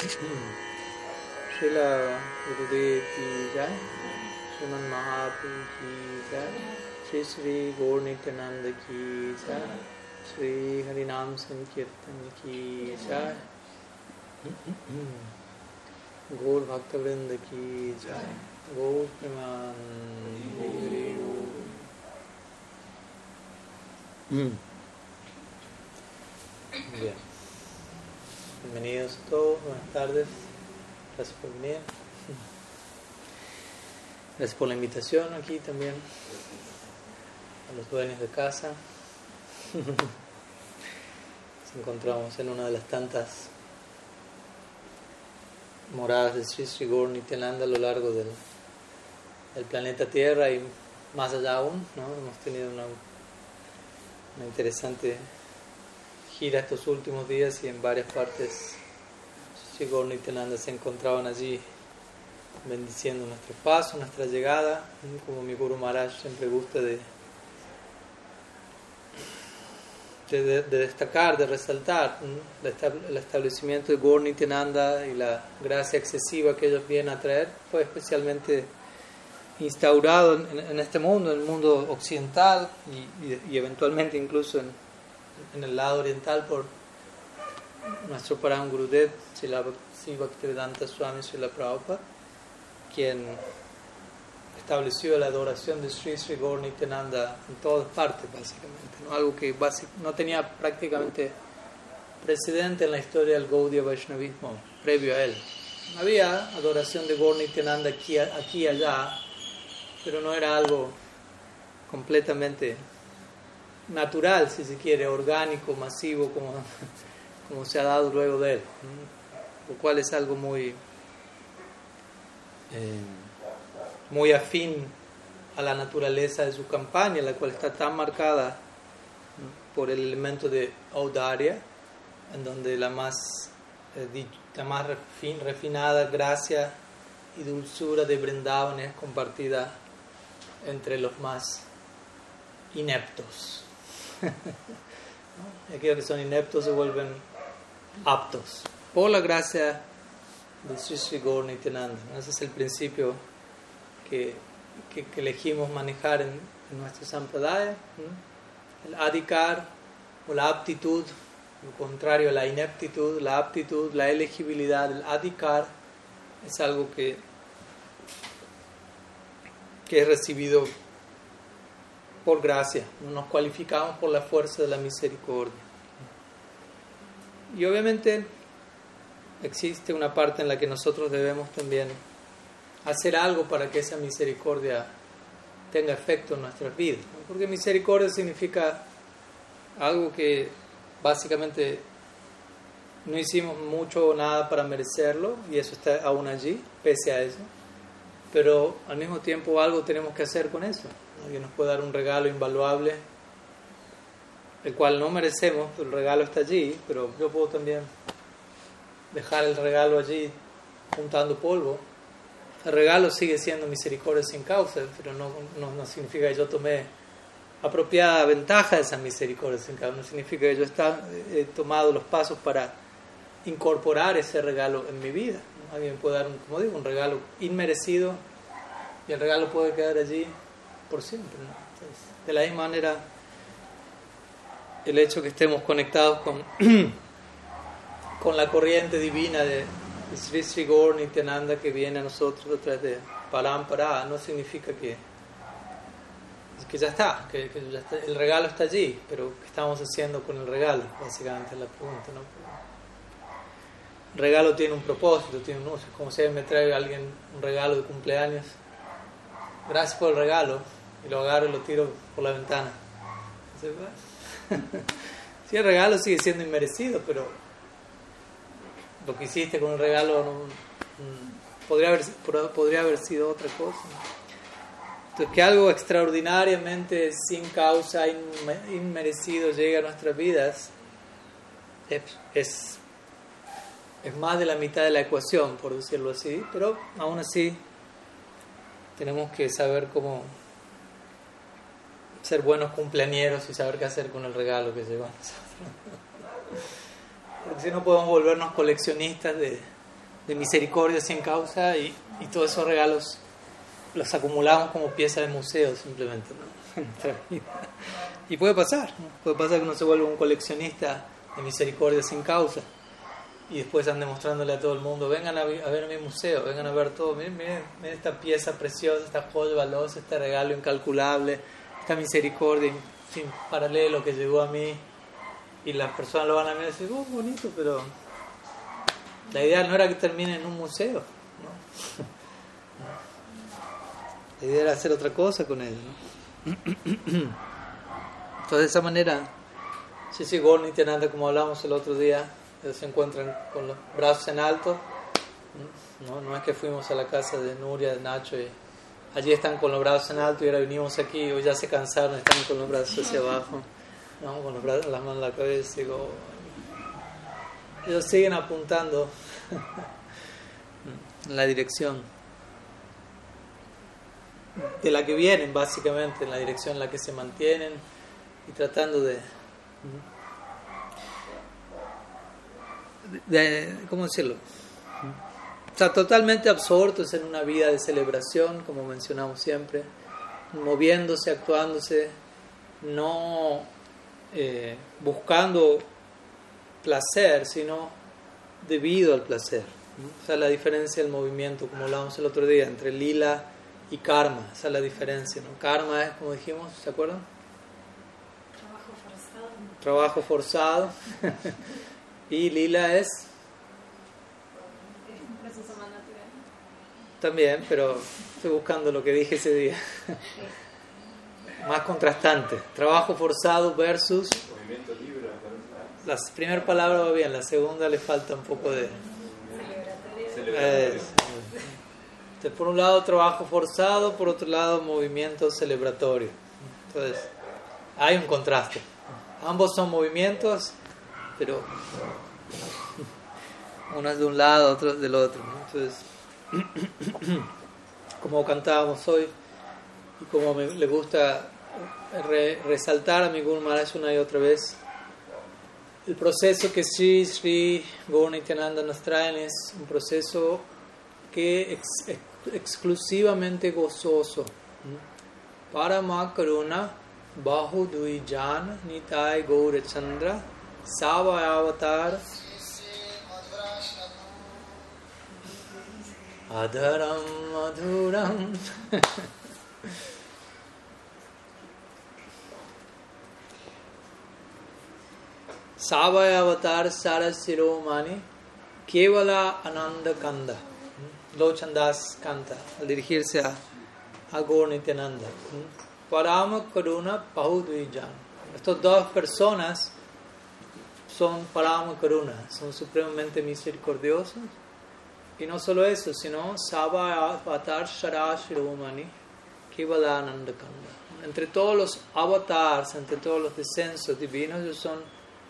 Srila Gurudev ki jai, Sriman Mahaprabhu ki jai, Sri Sri Gaur Nityananda ki jai, Sri Harinam Sankirtan ki jai, Gaur Bhaktavrinda ki jai, Gaur Preman Bien. Bienvenidos a todos, buenas tardes. Gracias por venir. Gracias por la invitación aquí también. A los dueños de casa. Nos encontramos en una de las tantas moradas de Sri Sri Nityananda a lo largo del, del, planeta Tierra y más allá aún. ¿no? Hemos tenido una, una interesante gira estos últimos días y en varias partes Gaur Nityananda se encontraban allí bendiciendo nuestro paso, nuestra llegada, como mi Guru Maharaj siempre gusta de, de, de destacar, de resaltar el establecimiento de Gaur Nityananda y la gracia excesiva que ellos vienen a traer, fue especialmente instaurado en, en este mundo, en el mundo occidental y, y, y eventualmente incluso en, en el lado oriental por nuestro Param Gurudev, Srila Bhaktivedanta Swami Srila Prabhupada, quien estableció la adoración de Sri Sri Gaur Nityananda en todas partes, básicamente. ¿no? Algo que no tenía prácticamente precedente en la historia del Gaudiya Vaishnavismo previo a él. Había adoración de Gaur aquí y allá, pero no era algo completamente natural, si se quiere, orgánico, masivo, como, como se ha dado luego de él, lo cual es algo muy, eh, muy afín a la naturaleza de su campaña, la cual está tan marcada por el elemento de audaria, en donde la más, eh, la más refin, refinada gracia y dulzura de Brindavan es compartida entre los más ineptos. Aquellos que son ineptos se vuelven aptos por la gracia de Sri Sri Gaur Nityananda. Ese es el principio que, que, que elegimos manejar en, en nuestro sampradaya. El adhikar o la aptitud, lo contrario a la ineptitud, la aptitud, la elegibilidad, el adhikar es algo que, que es recibido por gracia, no nos cualificamos por la fuerza de la misericordia. Y obviamente existe una parte en la que nosotros debemos también hacer algo para que esa misericordia tenga efecto en nuestras vidas. Porque misericordia significa algo que básicamente no hicimos mucho o nada para merecerlo y eso está aún allí, pese a eso. Pero al mismo tiempo algo tenemos que hacer con eso. Alguien nos puede dar un regalo invaluable, el cual no merecemos, el regalo está allí, pero yo puedo también dejar el regalo allí juntando polvo. El regalo sigue siendo misericordia sin causa, pero no, no, no significa que yo tomé apropiada ventaja de esa misericordia sin causa, no significa que yo está, he tomado los pasos para incorporar ese regalo en mi vida. Alguien puede dar, un, como digo, un regalo inmerecido y el regalo puede quedar allí por siempre. ¿no? De la misma manera, el hecho que estemos conectados con, con la corriente divina de Sri Sri Gaur Nityananda que viene a nosotros a través de Parampara no significa que, que ya está, que, el regalo está allí, pero ¿qué estamos haciendo con el regalo? Básicamente es la pregunta. ¿no? El regalo tiene un propósito, tiene un uso. Como si me trae alguien un regalo de cumpleaños, gracias por el regalo, y lo agarro y lo tiro por la ventana. Sí, el regalo sigue siendo inmerecido, pero lo que hiciste con el regalo no, podría, haber, podría haber sido otra cosa. Entonces, que algo extraordinariamente sin causa, inmerecido llegue a nuestras vidas, es, es, es más de la mitad de la ecuación, por decirlo así, pero aún así tenemos que saber cómo ser buenos cumpleañeros y saber qué hacer con el regalo que llevamos. Porque si no podemos volvernos coleccionistas de, de misericordia sin causa y, y todos esos regalos los acumulamos como piezas de museo simplemente. y puede pasar, puede pasar que uno se vuelva un coleccionista de misericordia sin causa y después están demostrándole a todo el mundo, vengan a, ver mi museo, vengan a ver todo, miren, miren, esta pieza preciosa, esta joya valiosa, este regalo incalculable, esta misericordia sin paralelo que llegó a mí y las personas lo van a ver y decir, oh, bonito, pero la idea no era que termine en un museo. La idea era hacer otra cosa con él. Entonces de esa manera, sí, sí, Gorni Nada como hablamos el otro día, se encuentran con los brazos en alto. No, no es que fuimos a la casa de Nuria, de Nacho y allí están con los brazos en alto y ahora venimos aquí, hoy ya se cansaron, están con los brazos hacia abajo, ¿no? con los brazos, las manos en la cabeza. Digo, ellos siguen apuntando en la dirección de la que vienen, básicamente, en la dirección en la que se mantienen y tratando de de, ¿cómo decirlo? O sea, totalmente absortos en una vida de celebración, como mencionamos siempre, moviéndose, actuándose, no eh, buscando placer, sino debido al placer. O sea, la diferencia del movimiento, como hablábamos el otro día, entre lila y karma, esa es la diferencia. ¿no? Karma es, como dijimos, ¿se acuerdan? Trabajo forzado. Trabajo forzado. Y lila es... También, pero estoy buscando lo que dije ese día. Más contrastante. Trabajo forzado versus... Movimiento libre. La primera palabra va bien, la segunda le falta un poco de... por un lado trabajo forzado, por otro lado movimiento celebratorio. Entonces, hay un contraste. Ambos son movimientos pero uno es de un lado, otro es del otro. Entonces, como cantábamos hoy y como me, le gusta resaltar a mi Guru Maharaj una y otra vez, el proceso que Sri Sri Gaur nos traen es un proceso que es exclusivamente gozoso. Parama Karuna Bahu Jan Nitai Chandra Savayavatara Adharam Madhuram Savayavatara Sarasiromani Kevala Ananda Kanda Lochandas canta al dirigirse a, a Gaur Nityananda Parama Karuna Pahudvijan Estas dos personas son Parama Karuna, son supremamente misericordiosos. Y no solo eso, sino Saba Avatar Sharashiromani Kivalananda. Entre todos los avatars, entre todos los descensos divinos, ellos son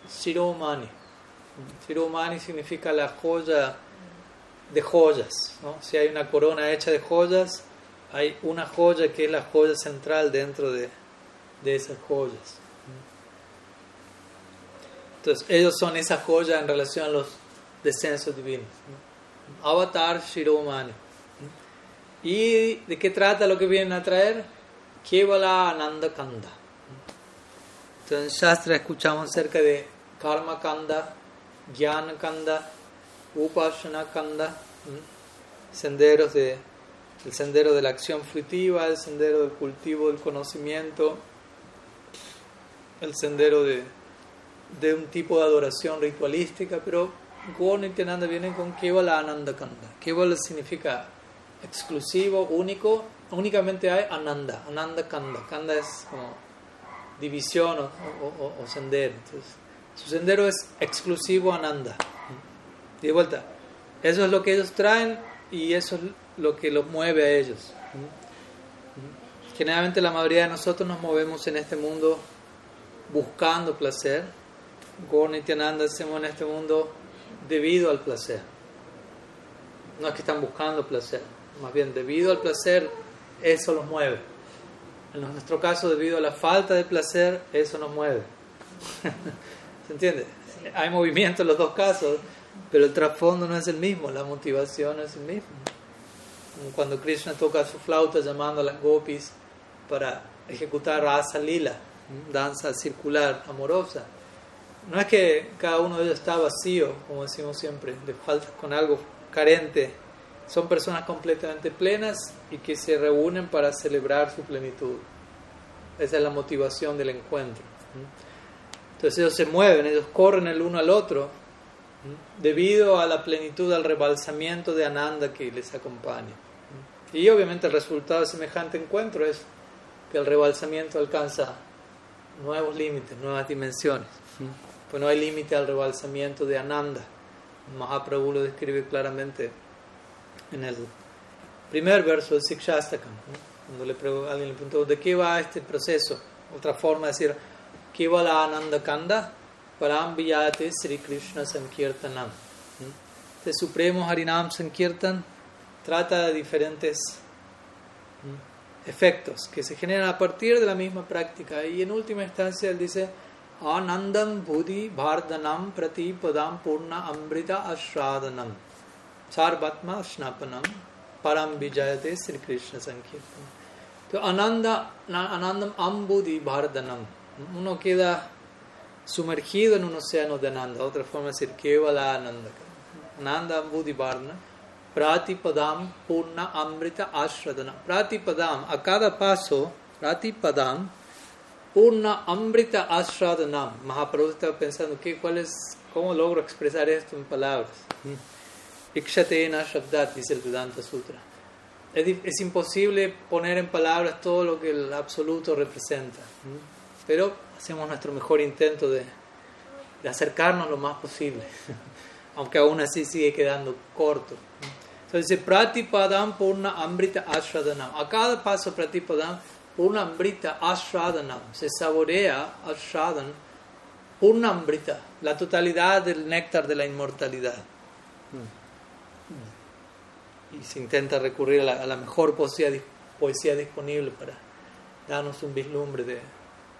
Shiromani. Shiromani significa la joya de joyas. ¿no? Si hay una corona hecha de joyas, hay una joya que es la joya central dentro de, de esas joyas. Entonces, ellos son esa joya en relación a los descensos divinos. Avatar Shiromani. ¿Y de qué trata lo que vienen a traer? Kevala Ananda Kanda. Entonces, en Shastra escuchamos acerca de Karma Kanda, Jnana Kanda, Upasana Kanda, senderos de, el sendero de la acción fruitiva, el sendero del cultivo del conocimiento, el sendero de de un tipo de adoración ritualística, pero Gaur Nityananda viene con Kevala Ananda Kanda. Kevala significa exclusivo, único, únicamente hay Ananda, Ananda Kanda. Kanda es como división o, sendero. Entonces, su sendero es exclusivo Ananda. De vuelta, eso es lo que ellos traen y eso es lo que los mueve a ellos. Generalmente la mayoría de nosotros nos movemos en este mundo buscando placer Gaur Nityananda hacemos en este mundo debido al placer. No es que están buscando placer, más bien debido al placer, eso los mueve. En nuestro caso, debido a la falta de placer, eso nos mueve. ¿Se entiende? Hay movimiento en los dos casos, pero el trasfondo no es el mismo, la motivación es el mismo. Cuando Krishna toca su flauta llamando a las gopis para ejecutar rasa lila, danza circular, amorosa, no es que cada uno de ellos está vacío, como decimos siempre, de falta con algo carente. Son personas completamente plenas y que se reúnen para celebrar su plenitud. Esa es la motivación del encuentro. Entonces ellos se mueven, ellos corren el uno al otro debido a la plenitud, al rebalsamiento de Ananda que les acompaña. Y obviamente el resultado de semejante encuentro es que el rebalsamiento alcanza nuevos límites, nuevas dimensiones. Pues no hay límite al rebalsamiento de Ananda. Mahaprabhu lo describe claramente en el primer verso del Sikshastakam. Cuando le alguien le preguntó, ¿de qué va este proceso? Otra forma de decir, Kivala Ananda Kanda, Parambiyate Sri Krishna Sankirtanam. Este supremo Harinam Sankirtan trata de diferentes efectos que se generan a partir de la misma práctica. Y en última instancia él dice, Anandam Buddhi Bhardanam Prati Padam Purna Amrita Ashradanam Sarvatma Shnapanam Param Vijayate Sri Krishna Sankirtan. Entonces, Ananda, Anandam Ambudhi Bhardanam. Uno queda sumergido en un océano de Ananda. Otra forma de decir Ananda. Ananda Bhardanam. Pratipadam Purna Amrita Ashradana. Pratipadam, a cada paso, Pratipadam Purna Amrita Ashradanam. Mahaprabhu estaba pensando, ¿qué, cuál es, ¿cómo logro expresar esto en palabras? Ikshatena Shabdat, dice el Vedanta Sutra. Es, es, imposible poner en palabras todo lo que el absoluto representa, pero hacemos nuestro mejor intento de, de acercarnos lo más posible, aunque aún así sigue quedando corto. Entonces dice Pratipadam Purna Amrita Ashradanam. A cada paso Pratipadam Purna Amrita Ashradanam. Se saborea Ashradan Purna Amrita, la totalidad del néctar de la inmortalidad. Y se intenta recurrir a la, mejor poesía, poesía, disponible para darnos un vislumbre de,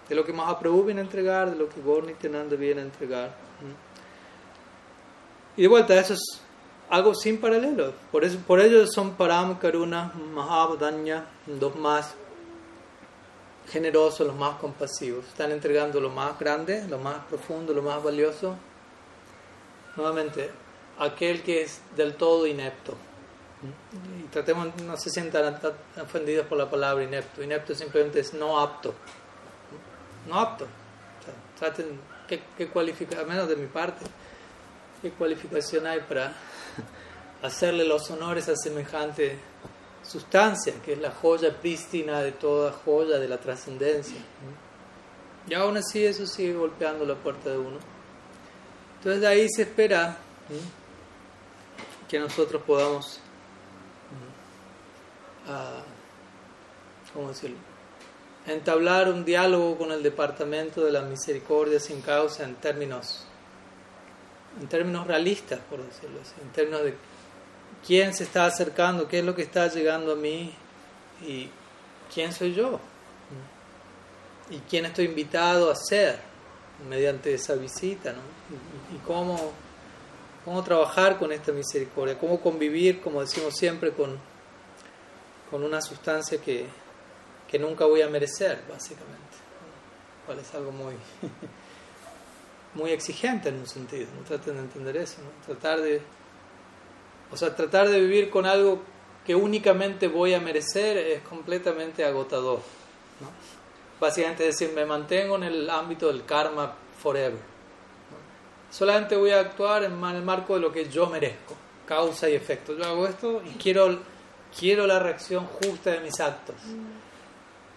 de lo que Mahaprabhu viene a entregar, de lo que Gorni Tenanda viene a entregar. Y de vuelta, eso es algo sin paralelo. Por, eso, por ello son Param, Karuna, Mahabodanya, los más generosos, los más compasivos. Están entregando lo más grande, lo más profundo, lo más valioso. Nuevamente, aquel que es del todo inepto. Y tratemos, no se sientan ofendidos por la palabra inepto. Inepto simplemente es no apto. No apto. traten, ¿qué, qué cualifica, menos de mi parte, qué cualificación hay para hacerle los honores a semejante sustancia, que es la joya prístina de toda joya de la trascendencia. Y aún así eso sigue golpeando la puerta de uno. Entonces de ahí se espera que nosotros podamos, uh, ¿cómo decirlo? entablar un diálogo con el Departamento de la Misericordia sin causa en términos, en términos realistas, por decirlo así, en términos de quién se está acercando, qué es lo que está llegando a mí y quién soy yo y quién estoy invitado a ser mediante esa visita, ¿no? Y, cómo, cómo trabajar con esta misericordia, cómo convivir, como decimos siempre, con, con una sustancia que, que nunca voy a merecer, básicamente. Cual es algo muy, muy exigente en un sentido, ¿no? traten de entender eso, tratar de o sea, tratar de vivir con algo que únicamente voy a merecer es completamente agotador. ¿no? Básicamente decir, me mantengo en el ámbito del karma forever. Solamente voy a actuar en el marco de lo que yo merezco, causa y efecto. Yo hago esto y quiero, quiero la reacción justa de mis actos.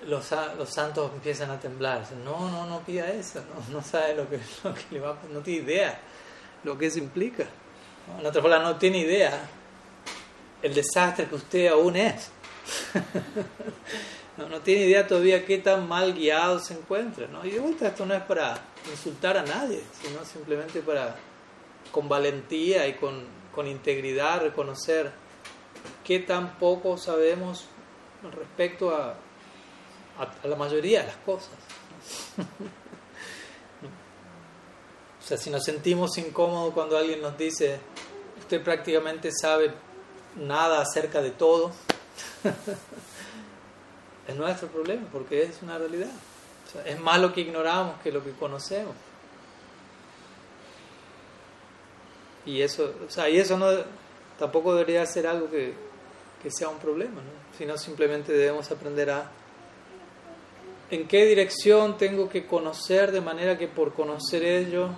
Los, los santos empiezan a temblar. No, no, no pida eso. No, no sabe lo que, lo que le va No tiene idea lo que eso implica. En otras palabras, no tiene idea el desastre que usted aún es. no, no, tiene idea todavía qué tan mal guiado se encuentra. ¿no? Y de vuelta, esto no es para insultar a nadie, sino simplemente para, con valentía y con, con integridad, reconocer qué tan poco sabemos respecto a, a la mayoría de las cosas. O sea, si nos sentimos incómodos cuando alguien nos dice, usted prácticamente sabe nada acerca de todo, es nuestro problema, porque es una realidad. es más lo que ignoramos que lo que conocemos. Y eso, o sea, y eso no, tampoco debería ser algo que, que sea un problema, ¿no? sino simplemente debemos aprender a en qué dirección tengo que conocer de manera que por conocer ello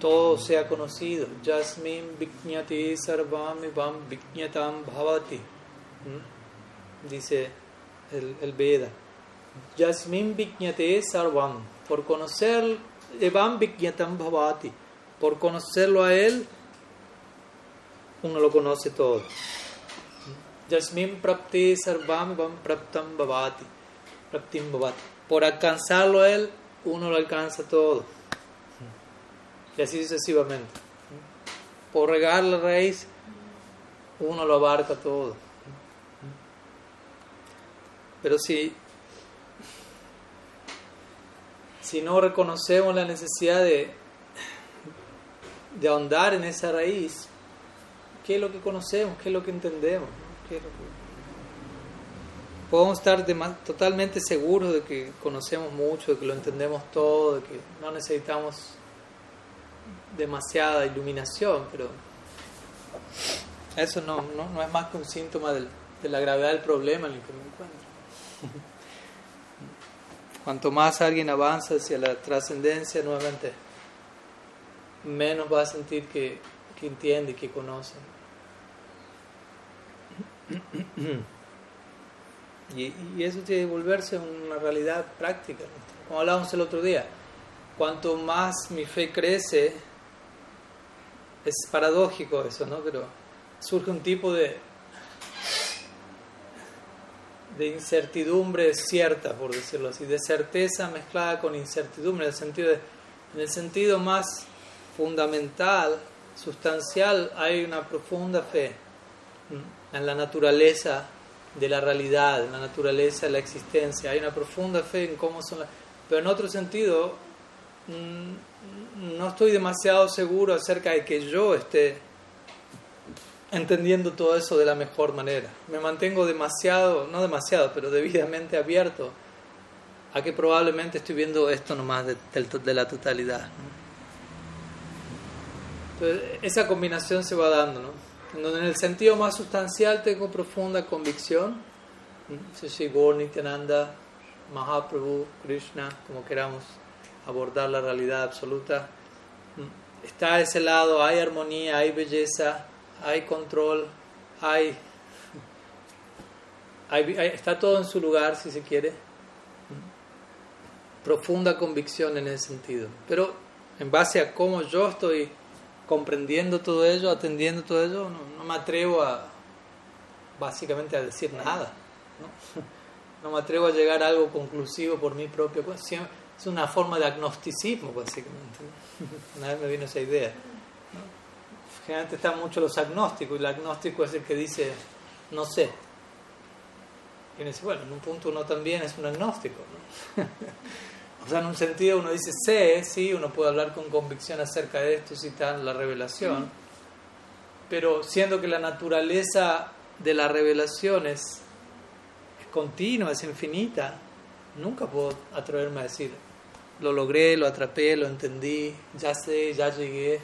todo sea conocido. Jasmin Viknyati Sarvam Vam Viknyatam Bhavati. ¿Mm? Dice el, el Veda. Jasmin Viknyate Sarvam. Por conocer Evam Viknyatam Bhavati. Por conocerlo a él, uno lo conoce todo. Jasmin Prapti Sarvam Vam Praptam Bhavati. Praptim Bhavati. Por alcanzarlo a él, uno lo alcanza todo y así sucesivamente. Por regar la raíz, uno lo abarca todo. Pero si, si no reconocemos la necesidad de, de ahondar en esa raíz, ¿qué es lo que conocemos? ¿Qué es lo que entendemos? Podemos estar totalmente seguros de que conocemos mucho, de que lo entendemos todo, de que no necesitamos demasiada iluminación, pero eso no, no, es más que un síntoma de la gravedad del problema en el que me encuentro. Cuanto más alguien avanza hacia la trascendencia, nuevamente, menos va a sentir que, que entiende y que conoce. Y, y, eso tiene que volverse una realidad práctica. Como hablábamos el otro día, cuanto más mi fe crece, es paradójico eso, ¿no? Pero surge un tipo de, de incertidumbre cierta, por decirlo así, de certeza mezclada con incertidumbre, en el sentido, en el sentido más fundamental, sustancial, hay una profunda fe en la naturaleza de la realidad, en la naturaleza de la existencia, hay una profunda fe en cómo son las... Pero en otro sentido, no estoy demasiado seguro acerca de que yo esté entendiendo todo eso de la mejor manera. Me mantengo demasiado, no demasiado, pero debidamente abierto a que probablemente estoy viendo esto nomás de, de, la totalidad. Entonces, esa combinación se va dando, ¿no? En donde en el sentido más sustancial tengo profunda convicción, Sri Nityananda, Mahaprabhu, Krishna, como queramos abordar la realidad absoluta. Está a ese lado, hay armonía, hay belleza, hay control, hay, está todo en su lugar si se quiere. Profunda convicción en ese sentido. Pero en base a cómo yo estoy comprendiendo todo ello, atendiendo todo ello, no, me atrevo a básicamente a decir nada. ¿no? no me atrevo a llegar a algo conclusivo por mi propio. Siempre, es una forma de agnosticismo, básicamente. Una vez me vino esa idea. Generalmente están mucho los agnósticos, y el agnóstico es el que dice, no sé. Y uno dice, bueno, en un punto uno también es un agnóstico. o sea, en un sentido uno dice, sé, sí, uno puede hablar con convicción acerca de esto, citar la revelación. Pero siendo que la naturaleza de la revelación es, es continua, es infinita, nunca puedo atreverme a decir, lo logré, lo atrapé, lo entendí, ya sé, ya llegué.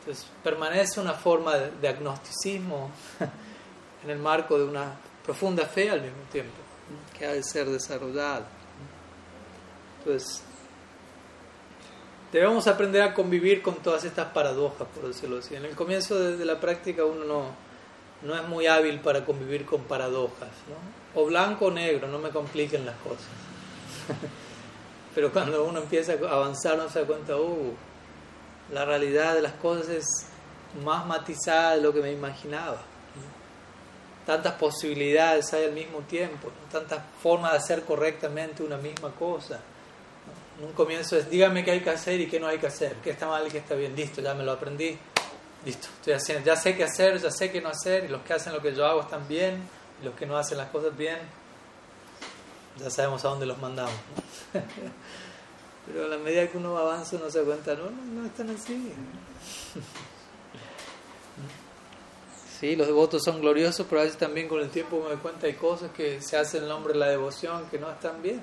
Entonces permanece una forma de, agnosticismo en el marco de una profunda fe al mismo tiempo, que ha de ser desarrollada. Entonces, debemos aprender a convivir con todas estas paradojas, por decirlo así. En el comienzo de, la práctica uno no, no, es muy hábil para convivir con paradojas. ¿no? O blanco o negro, no me compliquen las cosas. Pero cuando uno empieza a avanzar, uno se da cuenta, uh, la realidad de las cosas es más matizada de lo que me imaginaba. Tantas posibilidades hay al mismo tiempo, tantas formas de hacer correctamente una misma cosa. En un comienzo es, dígame qué hay que hacer y qué no hay que hacer, qué está mal y qué está bien. Listo, ya me lo aprendí. Listo, estoy haciendo, ya sé qué hacer, ya sé qué no hacer, y los que hacen lo que yo hago están bien, y los que no hacen las cosas bien, ya sabemos a dónde los mandamos. Pero a la medida que uno avanza uno se cuenta, no, no, no están así. Sí, los devotos son gloriosos, pero a veces también con el tiempo me doy cuenta hay cosas que se hacen en nombre de la devoción que no están bien.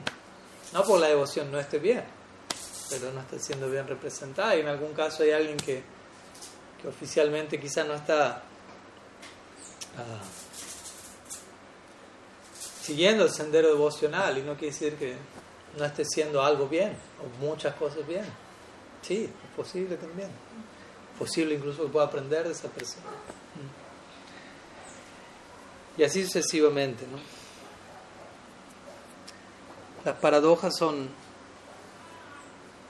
No por la devoción no esté bien, pero no está siendo bien representada. Y en algún caso hay alguien que, que oficialmente quizás no está ah, siguiendo el sendero devocional y no quiere decir que no esté siendo algo bien o muchas cosas bien. Sí, es posible también. Es posible incluso que pueda aprender de esa persona. Y así sucesivamente. ¿no? Las paradojas son,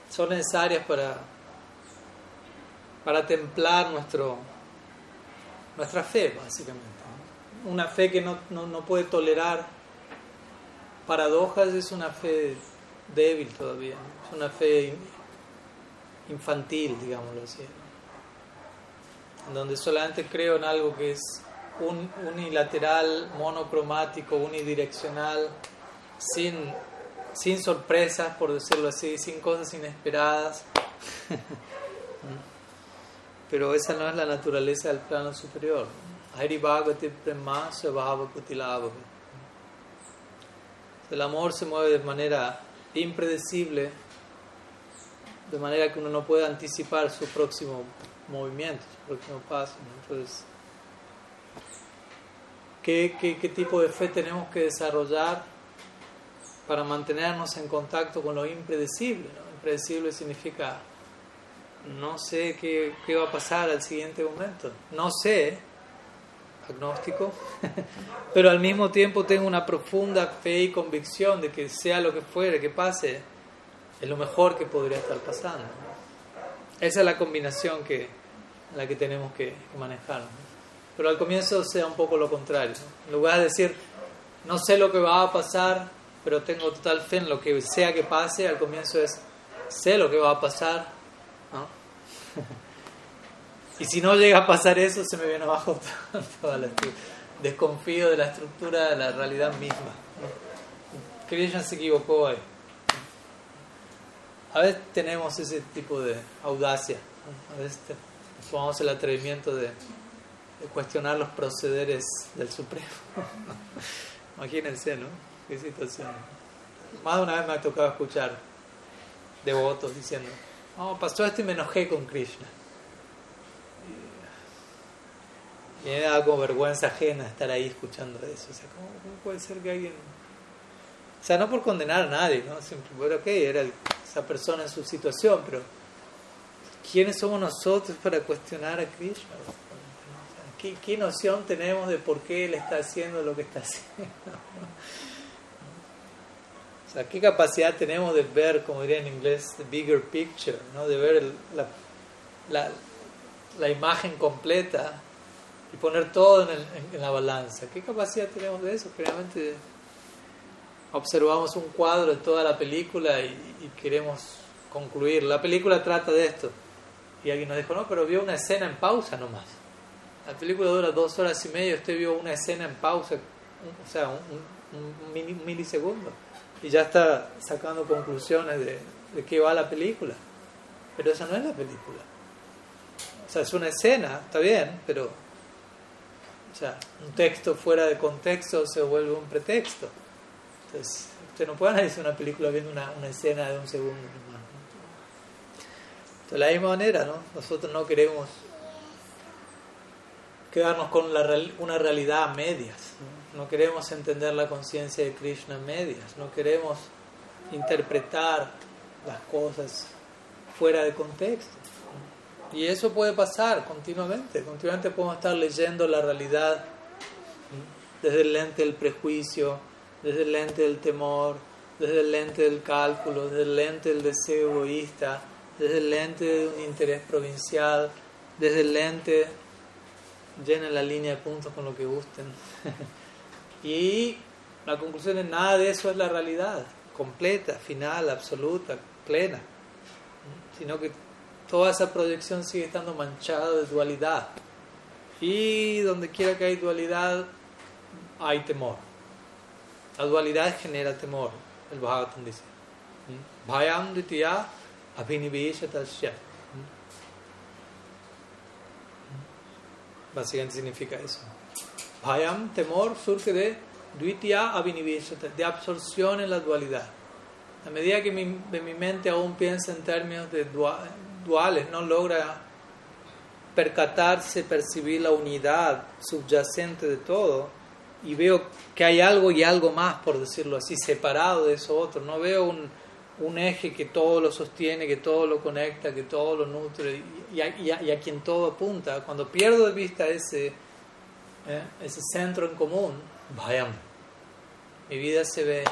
son necesarias para, para templar nuestro, nuestra fe, básicamente. Una fe que no, no, no puede tolerar paradojas es una fe débil todavía, es una fe infantil, digámoslo así, en donde solamente creo en algo que es un, unilateral, monocromático, unidireccional, sin, sin sorpresas, por decirlo así, sin cosas inesperadas. Pero esa no es la naturaleza del plano superior. El amor se mueve de manera impredecible, de manera que uno no puede anticipar su próximo movimiento, su próximo paso. Entonces, ¿Qué, tipo de fe tenemos que desarrollar para mantenernos en contacto con lo impredecible? Impredecible significa, no sé qué, qué va a pasar al siguiente momento, no sé, agnóstico, pero al mismo tiempo tengo una profunda fe y convicción de que sea lo que fuere, que pase, es lo mejor que podría estar pasando. Esa es la combinación que, la que tenemos que manejar. Pero al comienzo sea un poco lo contrario. En lugar de decir, no sé lo que va a pasar, pero tengo total fe en lo que sea que pase, al comienzo es, sé lo que va a pasar. y si no llega a pasar eso, se me viene abajo toda la Desconfío de la estructura de la realidad misma. Krishna se equivocó ahí. A veces tenemos ese tipo de audacia. A veces tomamos el atrevimiento de cuestionar los procederes del Supremo. Imagínense, ¿no? Qué situación. Más de una vez me ha tocado escuchar devotos diciendo, oh, pasó esto y me enojé con Krishna. Y me da como vergüenza ajena estar ahí escuchando eso. O sea, ¿cómo, puede ser que alguien... O sea, no por condenar a nadie, ¿no? Siempre, bueno, ok, era esa persona en su situación, pero ¿quiénes somos nosotros para cuestionar a Krishna? ¿Qué, noción tenemos de por qué él está haciendo lo que está haciendo? O sea, ¿qué capacidad tenemos de ver, como diría en inglés, the bigger picture, ¿no? de ver la, la, la, imagen completa y poner todo en, en, la balanza? ¿Qué capacidad tenemos de eso? Generalmente observamos un cuadro de toda la película y, queremos concluir. La película trata de esto. Y alguien nos dijo, no, pero vio una escena en pausa nomás. La película dura dos horas y media, usted vio una escena en pausa, o sea, un, milisegundo, y ya está sacando conclusiones de, de qué va la película. Pero esa no es la película. O sea, es una escena, está bien, pero o sea, un texto fuera de contexto se vuelve un pretexto. Entonces, usted no puede analizar una película viendo una, una escena de un segundo. De la misma manera, ¿no? Nosotros no queremos quedarnos con una realidad a medias. ¿no? queremos entender la conciencia de Krishna a medias. No queremos interpretar las cosas fuera de contexto. Y eso puede pasar continuamente. Continuamente podemos estar leyendo la realidad desde el lente del prejuicio, desde el lente del temor, desde el lente del cálculo, desde el lente del deseo egoísta, desde el lente de un interés provincial, desde el lente llenen la línea de puntos con lo que gusten. y la conclusión es nada de eso es la realidad, completa, final, absoluta, plena. Sino que toda esa proyección sigue estando manchada de dualidad. Y donde quiera que hay dualidad, hay temor. La dualidad genera temor, el Bhagavatam dice. Bhayam ditya abhiniveshatasya. Básicamente significa eso. Bhayam, temor, surge de Dvitya Abhiniveshata, de absorción en la dualidad. A medida que mi, mente aún piensa en términos de duales, no logra percatarse, percibir la unidad subyacente de todo, y veo que hay algo y algo más, por decirlo así, separado de eso otro. No veo un, un eje que todo lo sostiene, que todo lo conecta, que todo lo nutre y a, y a, quien todo apunta. Cuando pierdo de vista ese, eh, ese centro en común, vayan, mi vida se ve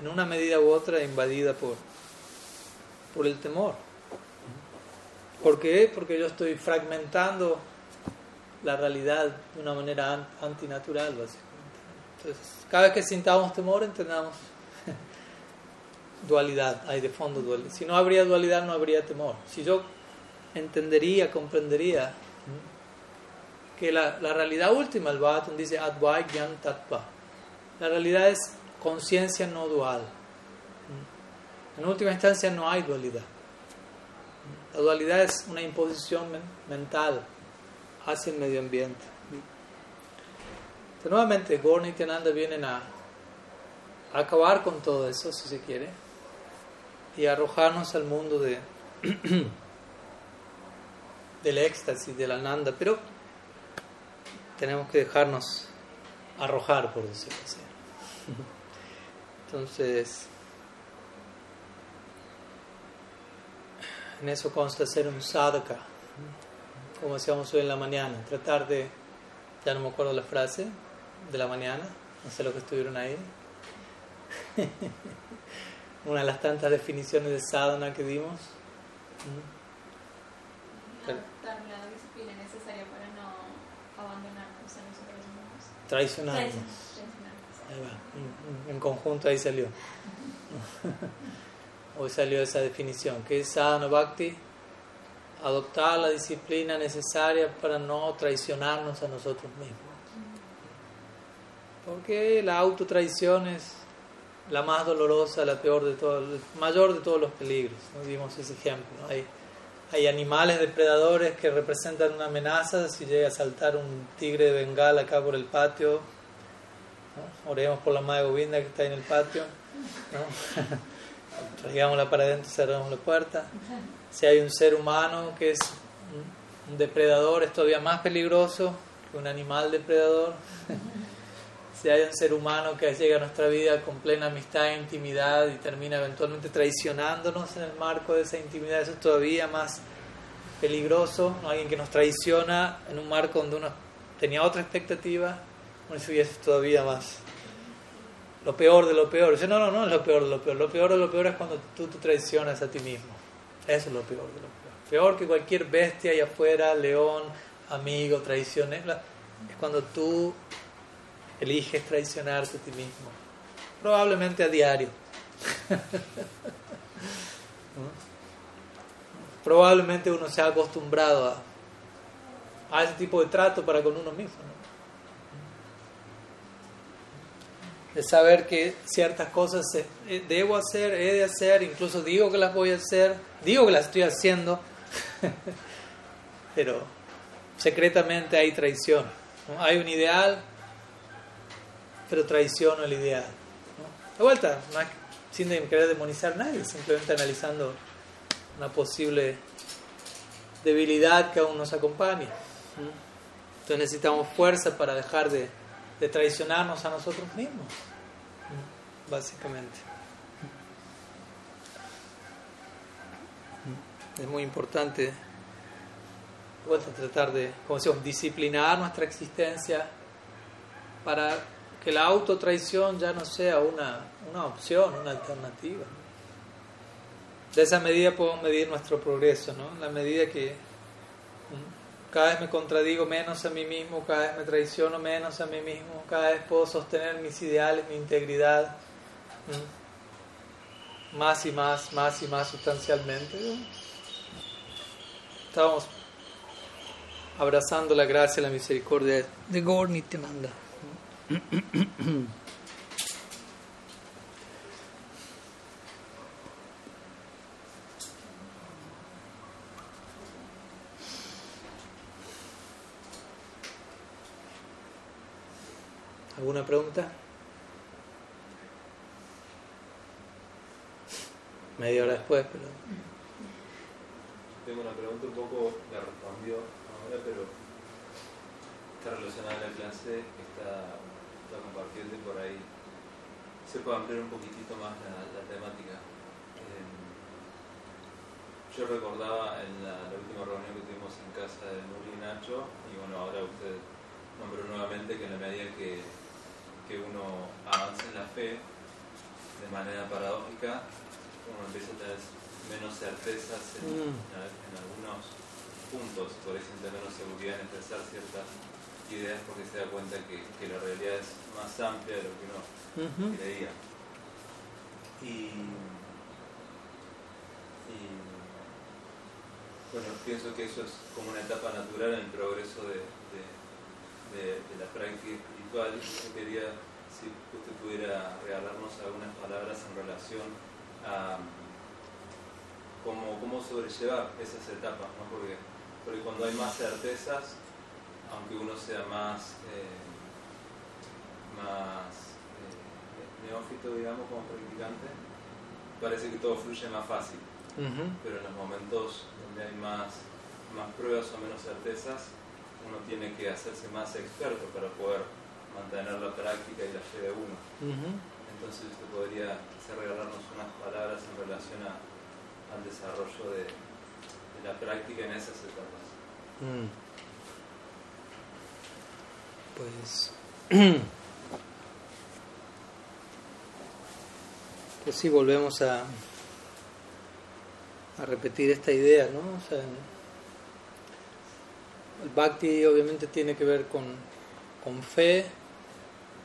en una medida u otra invadida por, por el temor. ¿Por qué? Porque yo estoy fragmentando la realidad de una manera antinatural, básicamente. Entonces, cada vez que sintamos temor, entendamos dualidad, hay de fondo dualidad. Si no habría dualidad, no habría temor. Si yo entendería, comprendería que la, la realidad última, el Bhagavatam dice Advaigyan Tattva. La realidad es conciencia no dual. En última instancia no hay dualidad. La dualidad es una imposición mental hacia el medio ambiente. Entonces, nuevamente, Gorni y Tiananda vienen a acabar con todo eso, si se quiere, y arrojarnos al mundo de del éxtasis, de la nanda, pero tenemos que dejarnos arrojar, por decirlo así. Entonces, en eso consta ser un sadhaka, como decíamos hoy en la mañana, tratar de, ya no me acuerdo la frase de la mañana, no sé lo que estuvieron ahí. una de las tantas definiciones de sadhana que dimos. La disciplina necesaria para no abandonarnos a nosotros mismos. Traicionarnos. Ahí va. En, conjunto ahí salió. Hoy salió esa definición. ¿Qué es sadhana bhakti? Adoptar la disciplina necesaria para no traicionarnos a nosotros mismos. Porque la autotraición es la más dolorosa, la peor de todos, el mayor de todos los peligros. ¿no? Ese ejemplo. Hay, hay animales depredadores que representan una amenaza. Si llega a saltar un tigre de bengala acá por el patio, oremos por la madre Govinda que está en el patio. ¿no? Traigámosla para adentro, cerramos la puerta. Si hay un ser humano que es un depredador, es todavía más peligroso que un animal depredador si hay un ser humano que llega a nuestra vida con plena amistad e intimidad y termina eventualmente traicionándonos en el marco de esa intimidad, eso es todavía más peligroso. Alguien que nos traiciona en un marco donde uno tenía otra expectativa, eso es todavía más lo peor de lo peor. Dice, no, no, no es lo peor de lo peor. Lo peor de lo peor es cuando tú te traicionas a ti mismo. Eso es lo peor de lo peor. Peor que cualquier bestia allá afuera, león, amigo, traición, es cuando tú eliges traicionarte a ti mismo. Probablemente a diario. Probablemente uno se ha acostumbrado a, a, ese tipo de trato para con uno mismo. De saber que ciertas cosas eh, debo hacer, he de hacer, incluso digo que las voy a hacer, digo que las estoy haciendo, pero secretamente hay traición. Hay un ideal pero traiciono el ideal. De vuelta, sin querer demonizar a nadie, simplemente analizando una posible debilidad que aún nos acompaña. Entonces necesitamos fuerza para dejar de, de traicionarnos a nosotros mismos, básicamente. Es muy importante tratar de, como decimos, disciplinar nuestra existencia para que la autotraición ya no sea una, una opción, una alternativa. De esa medida podemos medir nuestro progreso, ¿no? La medida que cada vez me contradigo menos a mí mismo, cada vez me traiciono menos a mí mismo, cada vez puedo sostener mis ideales, mi integridad más y más, más y más sustancialmente. Estamos abrazando la gracia y la misericordia de Gorni manda. ¿Alguna pregunta? Media hora después, pero... Tengo una pregunta un poco, la respondió ahora, pero está relacionada a la clase, está, está compartiendo por ahí se puede ampliar un poquitito más la, temática. Eh, yo recordaba en la, la, última reunión que tuvimos en casa de Nuri y Nacho, y bueno, ahora usted nombró nuevamente que en la medida que, que uno avanza en la fe, de manera paradójica, uno empieza a tener menos certezas en, mm. en, algunos puntos, por ahí siente menos seguridad en expresar ciertas ideas porque se da cuenta que, que la realidad es más amplia de lo que uno uh -huh. creía. Y, y, bueno, pienso que eso es como una etapa natural en el progreso de, de, de, de la práctica yo quería, si usted pudiera regalarnos algunas palabras en relación a cómo, cómo sobrellevar esas etapas, ¿no? porque, porque cuando hay más certezas, aunque uno sea más, eh, más eh, neófito, digamos, como practicante, parece que todo fluye más fácil. Uh -huh. Pero en los momentos donde hay más, más pruebas o menos certezas, uno tiene que hacerse más experto para poder mantener la práctica y la fe de uno. Uh -huh. Entonces usted podría regalarnos unas palabras en relación a al desarrollo de, de la práctica en esas etapas. Mm. Pues, pues sí, volvemos a, a repetir esta idea, ¿no? O sea, el bhakti obviamente tiene que ver con, con fe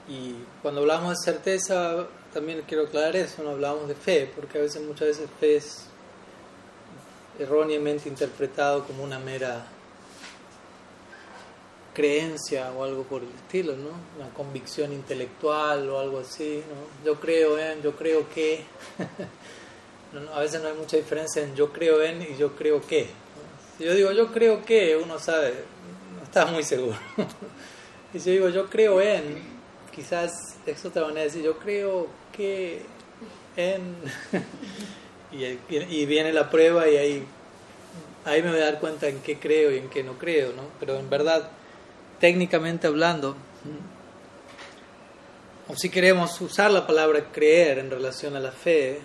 y cuando hablamos de certeza también quiero aclarar eso, no hablamos de fe, porque a veces muchas veces fe es erróneamente interpretado como una mera creencia o algo por el estilo, ¿no? Una convicción intelectual o algo así, ¿no? Yo creo en, yo creo que. a veces no hay mucha diferencia en yo creo en y yo creo que. Si yo digo yo creo que, uno sabe, no está muy seguro. y si yo digo yo creo en, quizás es otra manera de decir yo creo que en. y, viene la prueba y ahí, ahí me voy a dar cuenta en qué creo y en qué no creo, ¿no? Pero en verdad, técnicamente hablando, o si queremos usar la palabra creer en relación a la fe,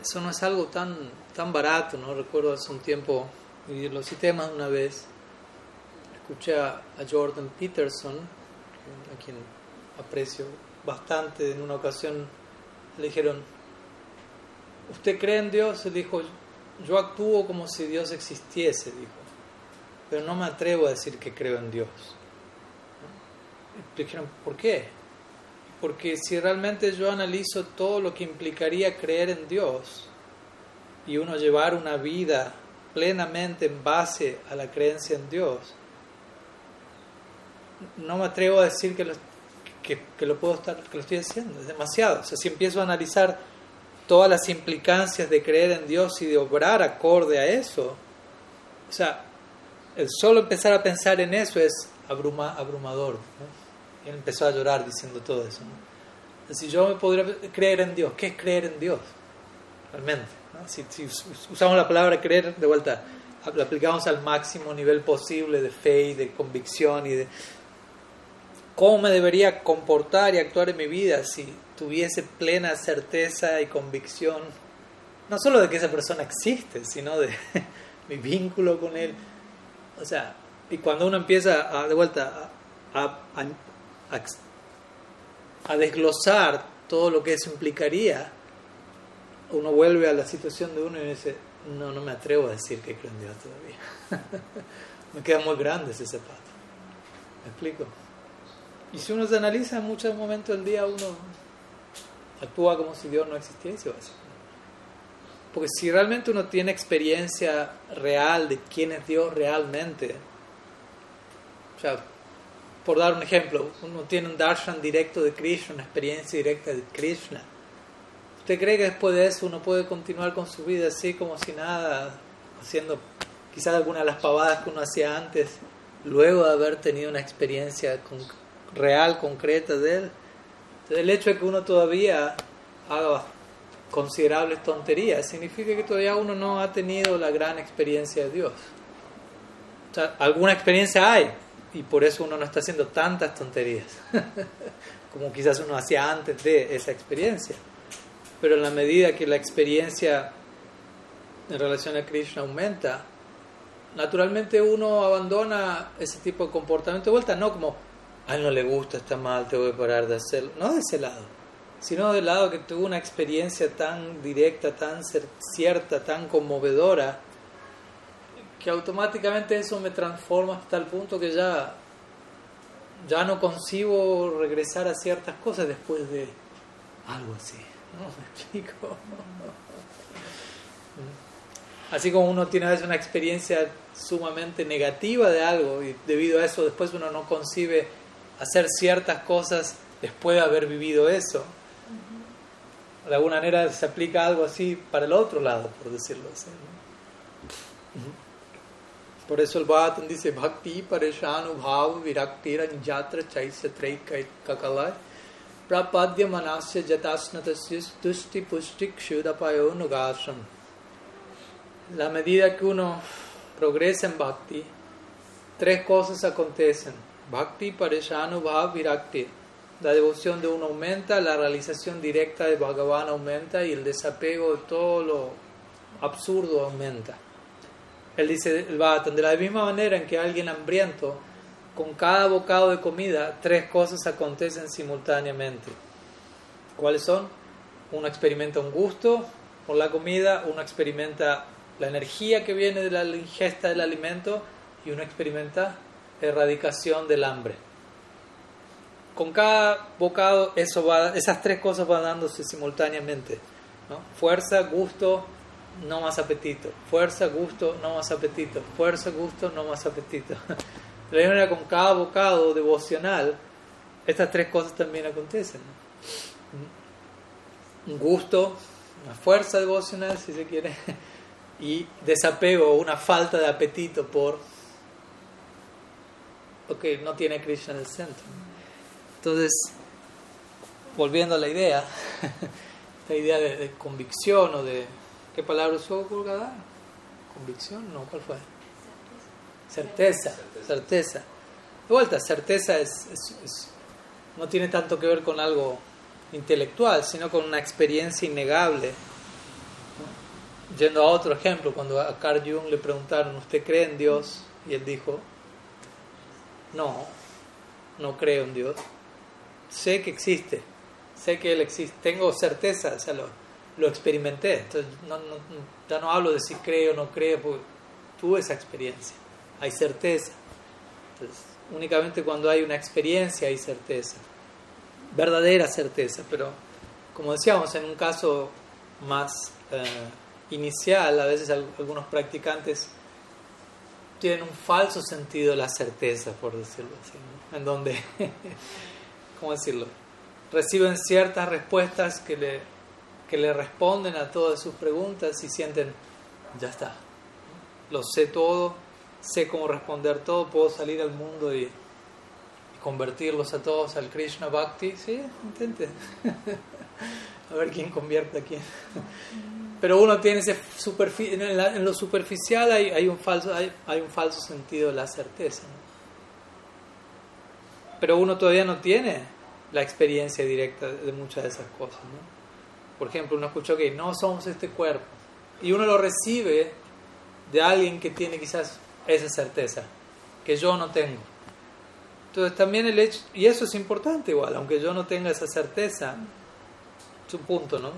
eso no es algo tan, tan barato, ¿no? Recuerdo hace un tiempo, y lo cité una vez, escuché a Jordan Peterson, a quien aprecio bastante, en una ocasión le dijeron, ¿usted cree en Dios? Él dijo, yo actúo como si Dios existiese, dijo, pero no me atrevo a decir que creo en Dios. dijeron, ¿por qué? Porque si realmente yo analizo todo lo que implicaría creer en Dios y uno llevar una vida plenamente en base a la creencia en Dios, no me atrevo a decir que lo, que, lo puedo estar, que lo estoy haciendo, es demasiado. O sea, si empiezo a analizar todas las implicancias de creer en Dios y de obrar acorde a eso, o sea, el solo empezar a pensar en eso es abruma, abrumador. Él empezó a llorar diciendo todo eso. Si yo me podría creer en Dios, ¿qué es creer en Dios? Realmente. si, usamos la palabra creer, de vuelta, la aplicamos al máximo nivel posible de fe y de convicción y de cómo me debería comportar y actuar en mi vida si tuviese plena certeza y convicción, no solo de que esa persona existe, sino de mi vínculo con él. O sea, y cuando uno empieza a, de vuelta a, a, a, desglosar todo lo que eso implicaría, uno vuelve a la situación de uno y dice, no, no me atrevo a decir que creo en Dios todavía. me queda muy grande ese zapato. ¿Me explico? Y si uno se analiza en muchos momentos del día, uno actúa como si Dios no existiese. Porque si realmente uno tiene experiencia real de quién es Dios realmente, o sea, por dar un ejemplo, uno tiene un darshan directo de Krishna, una experiencia directa de Krishna. ¿Usted cree que después de eso uno puede continuar con su vida así como si nada, haciendo quizás algunas de las pavadas que uno hacía antes, luego de haber tenido una experiencia con real, concreta de él. El hecho de que uno todavía haga considerables tonterías significa que todavía uno no ha tenido la gran experiencia de Dios. O sea, alguna experiencia hay y por eso uno no está haciendo tantas tonterías como quizás uno hacía antes de esa experiencia. Pero en la medida que la experiencia en relación a Krishna aumenta, naturalmente uno abandona ese tipo de comportamiento de vuelta, no como, a él no le gusta, está mal, tengo que parar de hacerlo. No de ese lado, sino del lado que tuvo una experiencia tan directa, tan cierta, tan conmovedora, que automáticamente eso me transforma hasta el punto que ya, ya no concibo regresar a ciertas cosas después de algo así. ¿No me explico? Así como uno tiene a veces una experiencia sumamente negativa de algo y debido a eso después uno no concibe hacer ciertas cosas después de haber vivido eso. De alguna manera se aplica algo así para el otro lado, por decirlo así. Por eso el Bhattan dice Bhakti Pareshanu Bhav Virakti Ranjatra Chaisya Kakalai Prapadya Manasya Jatasnatasya Tusti Pusti Kshudapayo Nugasam La medida que uno progresa en Bhakti, tres cosas acontecen. Bhakti Pareshanu Bhav Virakti la devoción de uno aumenta, la realización directa de Bhagavan aumenta y el desapego de todo lo absurdo aumenta. Él dice, el Bhattan, de la misma manera en que alguien hambriento, con cada bocado de comida, tres cosas acontecen simultáneamente. ¿Cuáles son? Uno experimenta un gusto por la comida, uno experimenta la energía que viene de la ingesta del alimento y uno experimenta erradicación del hambre con cada bocado esas tres cosas van dándose simultáneamente. Fuerza, gusto, no más apetito. Fuerza, gusto, no más apetito. Fuerza, gusto, no más apetito. De la manera, con cada bocado devocional, estas tres cosas también acontecen. Gusto, una fuerza devocional, si se quiere, y desapego, una falta de apetito por que no tiene Krishna en el centro. Entonces, volviendo a la idea, esta idea de, convicción o de... ¿Qué palabra usó Gurgada? ¿Convicción? No, ¿cuál fue? Certeza, certeza. De vuelta, certeza es, no tiene tanto que ver con algo intelectual, sino con una experiencia innegable. Yendo a otro ejemplo, cuando a Carl Jung le preguntaron, ¿usted cree en Dios? Y él dijo, no, no creo en Dios sé que existe, sé que Él existe, tengo certeza, o sea, lo, experimenté. Entonces, no, no, ya no hablo de si creo o no creo, tuve esa experiencia, hay certeza. Entonces, únicamente cuando hay una experiencia hay certeza, verdadera certeza, pero como decíamos, en un caso más eh, inicial, a veces algunos practicantes tienen un falso sentido de la certeza, por decirlo así, en donde ¿cómo decirlo? Reciben ciertas respuestas que le, que le responden a todas sus preguntas y sienten, ya está, lo sé todo, sé cómo responder todo, puedo salir al mundo y, convertirlos a todos al Krishna Bhakti. Sí, intente. a ver quién convierte a quién. Pero uno tiene ese en, lo superficial hay, hay un falso, hay, hay, un falso sentido de la certeza. Pero uno todavía no tiene la experiencia directa de muchas de esas cosas. Por ejemplo, uno escuchó que no somos este cuerpo y uno lo recibe de alguien que tiene quizás esa certeza, que yo no tengo. Entonces también el hecho, y eso es importante igual, aunque yo no tenga esa certeza, es un punto, ¿no?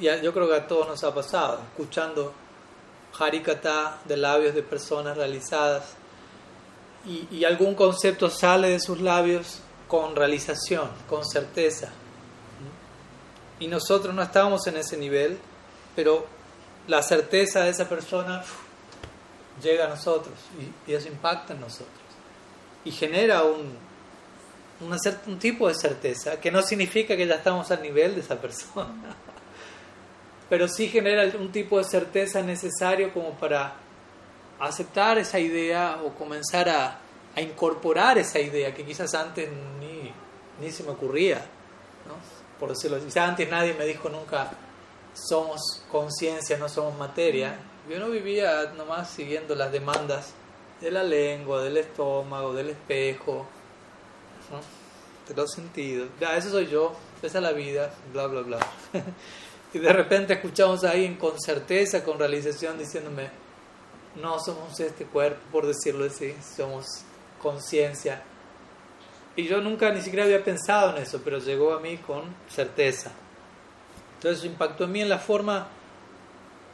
Yo creo que a todos nos ha pasado, escuchando harikata de labios de personas realizadas y, algún concepto sale de sus labios con realización, con certeza. Y nosotros no estábamos en ese nivel, pero la certeza de esa persona llega a nosotros y, eso impacta en nosotros. Y genera un, un tipo de certeza, que no significa que ya estamos al nivel de esa persona, pero sí genera un tipo de certeza necesario como para aceptar esa idea o comenzar a incorporar esa idea que quizás antes ni, ni se me ocurría, ¿no? por decirlo. Quizás antes nadie me dijo nunca, somos conciencia, no somos materia. Yo no vivía nomás siguiendo las demandas de la lengua, del estómago, del espejo, de los sentidos. Ya, eso soy yo, esa es la vida, bla, bla, bla. y de repente escuchamos a con certeza, con realización, diciéndome, no somos este cuerpo, por decirlo así, somos conciencia. Y yo nunca ni siquiera había pensado en eso, pero llegó a mí con certeza. Entonces impactó en mí en la forma,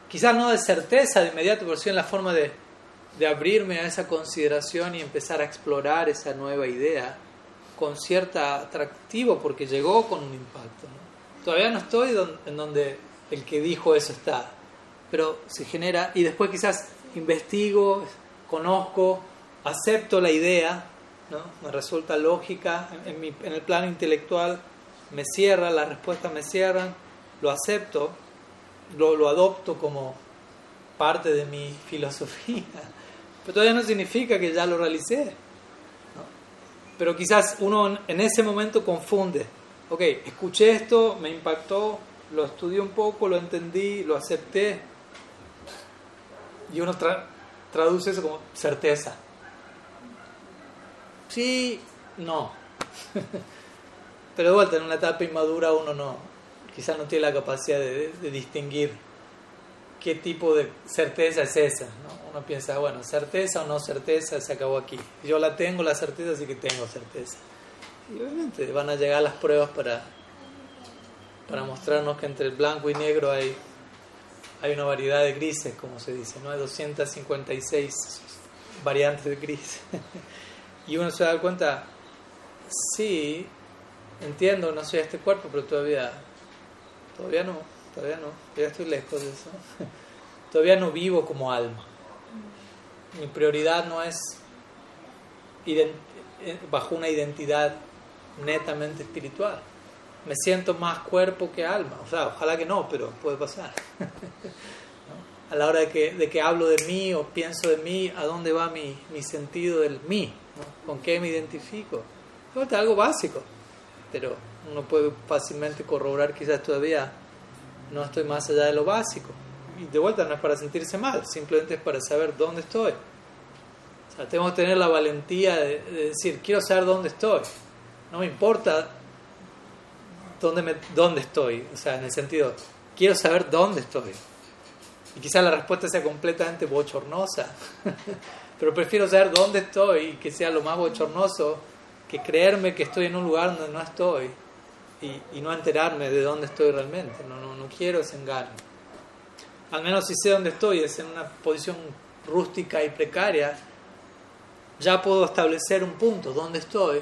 quizás no de certeza de inmediato, pero sí en la forma de, de abrirme a esa consideración y empezar a explorar esa nueva idea con cierta atractivo, porque llegó con un impacto. Todavía no estoy en donde el que dijo eso está, pero se genera, y después quizás investigo, conozco, acepto la idea, ¿no? me resulta lógica, en, mi, en el plano intelectual me cierra, las respuestas me cierran, lo acepto, lo, lo adopto como parte de mi filosofía, pero todavía no significa que ya lo realicé. Pero quizás uno en ese momento confunde, ok, escuché esto, me impactó, lo estudié un poco, lo entendí, lo acepté, y uno traduce eso como certeza. Sí, no. Pero de vuelta, en una etapa inmadura uno no, quizás no tiene la capacidad de, distinguir qué tipo de certeza es esa. Uno piensa, bueno, certeza o no certeza se acabó aquí. Yo la tengo, la certeza, así que tengo certeza. Y obviamente van a llegar las pruebas para, para mostrarnos que entre el blanco y negro hay hay una variedad de grises, como se dice, ¿no? Hay 256 variantes de gris. y uno se da cuenta, sí, entiendo, no soy este cuerpo, pero todavía, todavía no, todavía no, todavía estoy lejos de eso. todavía no vivo como alma. Mi prioridad no es eh, bajo una identidad netamente espiritual me siento más cuerpo que alma. O sea, ojalá que no, pero puede pasar. A la hora de que, de que hablo de mí o pienso de mí, ¿a dónde va mi, mi sentido del mí? ¿Con qué me identifico? Es algo básico, pero uno puede fácilmente corroborar quizás todavía no estoy más allá de lo básico. Y de vuelta no es para sentirse mal, simplemente es para saber dónde estoy. O sea, tengo que tener la valentía de, de decir, quiero saber dónde estoy. No me importa dónde, me, dónde estoy, o sea, en el sentido, quiero saber dónde estoy. Y quizás la respuesta sea completamente bochornosa, pero prefiero saber dónde estoy y que sea lo más bochornoso que creerme que estoy en un lugar donde no estoy y, no enterarme de dónde estoy realmente. No, no, no quiero ese. Al menos si sé dónde estoy, es en una posición rústica y precaria, ya puedo establecer un punto, dónde estoy,